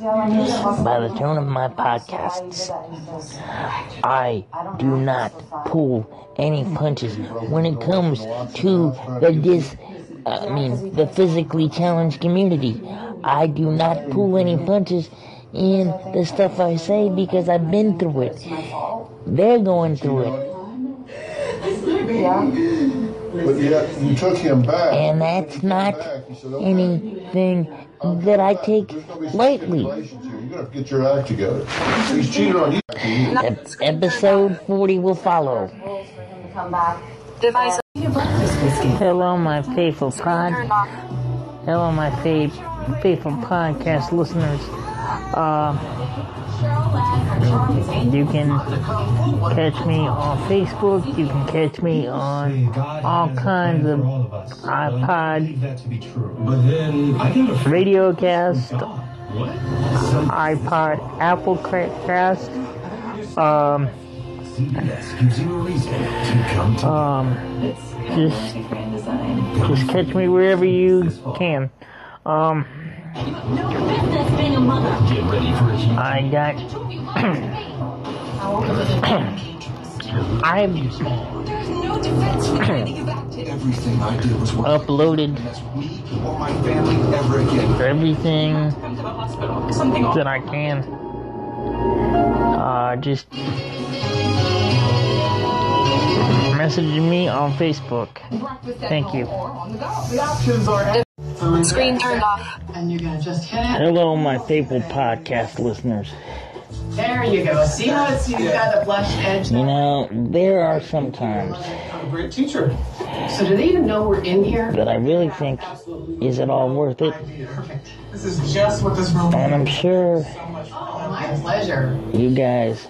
Yeah, when he was talking by the tone of my podcasts, I do not pull any punches when it comes to the dis. Uh, I mean, the physically challenged community. I do not pull any punches in the stuff I say because I've been through it. They're going through it. Yeah. But yet, you took him back. And that's not anything that I take lightly. You're gonna have to get your act together. He's cheated on you. Episode 40 will follow. Come back. Device. Hello, my faithful pod. Hello, my fa- faithful podcast listeners. Uh, you can catch me on Facebook. You can catch me on all kinds of iPod, Radiocast, iPod, Apple Cast. Um, um, just, just catch me wherever you can. Um, I got. I've uploaded everything that I can. Uh, just message me on Facebook. Thank you. Screen turned off. And you're gonna just hit it. Hello, my faithful podcast listeners. There you go. See how it's you've got the blush edge. You know, there are some times I'm a great teacher. So do they even know we're in here? that I really think, is it all worth it? Perfect. This is just what this room. And I'm sure Oh, my pleasure. you guys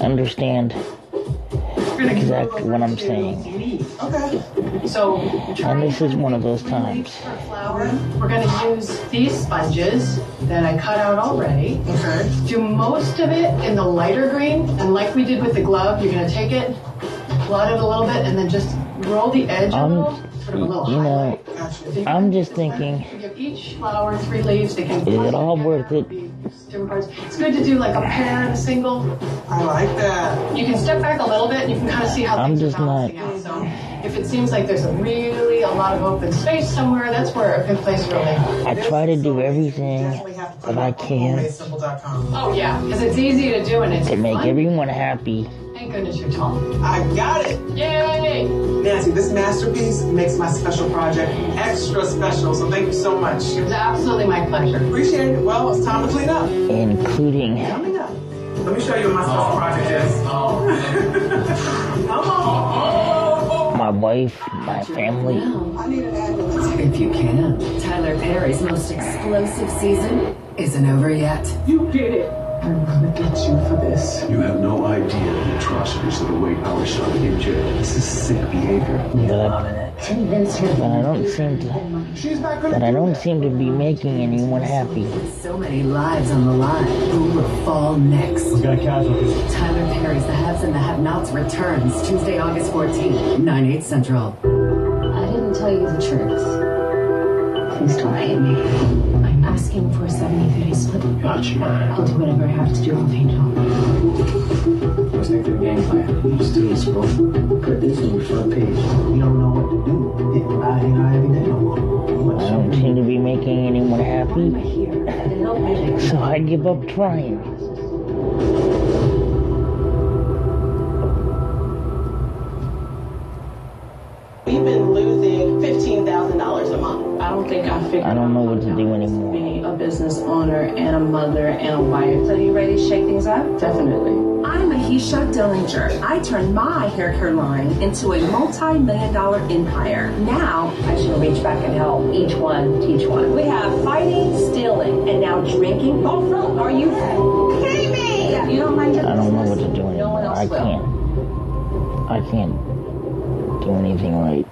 understand exactly what I'm saying. Okay. So, And this is one of those times. flour, we're gonna use these sponges that I cut out already. Okay. Do most of it in the lighter green, and like we did with the glove, you're gonna take it, blot it a little bit, and then just roll the edge a Um, little, sort of a little You know. I'm just thinking, Give each flower three leaves. They can. is it all worth it? Different parts. It's good to do like a pair and a single. I like that. You can step back a little bit and you can kind of see how I'm things just are not. balancing out. So if it seems like there's a really a lot of open space somewhere, that's where a good place really. I try to do everything that I can Oh yeah, because it's easy to do and it's to make fun. everyone happy. Thank goodness you're tall. I got it. Yay! Nancy, this masterpiece makes my special project extra special, so thank you so much. It's absolutely my pleasure. Appreciate it. Well, it's time to clean up. Including Coming up. Let me show you what my special oh. project is. Oh. Come on. Oh. my wife, my family. If you can. Tyler Perry's most explosive season isn't over yet. You did it. I'm gonna get you for this. You have no idea the atrocities that await our son in jail. This is sick behavior. But, but I don't seem to. But I don't seem to be making anyone happy. So many lives on the line. Who will fall next? We got casualties. Tyler Perry's The Haves and the Have-Nots returns Tuesday, August 14th, 9, 8 central. I didn't tell you the truth. Please don't hate me. I'm asking for a 70-30 split. Gotcha. I'll do whatever I have to do on Angel. Let's think of the game plan. Just do this, bro. Put this on the front page. You don't know what to do. Didn't buy it out every day no more. I don't seem to be making anyone happy. So I give up trying. We've been losing fifteen thousand dollars a month. I don't think I figured I don't know what to do anymore. being a business owner and a mother and a wife. So you ready to shake things up? Definitely. I'm Mahisha Dellinger. I turned my hair care line into a multi-million dollar empire. Now I should reach back and help each one teach one. we have fighting, stealing, and now drinking. Oh, no, are you kidding me? Yeah, you don't mind your I don't know what to do No one anymore. else I will. can't. I can't do anything right.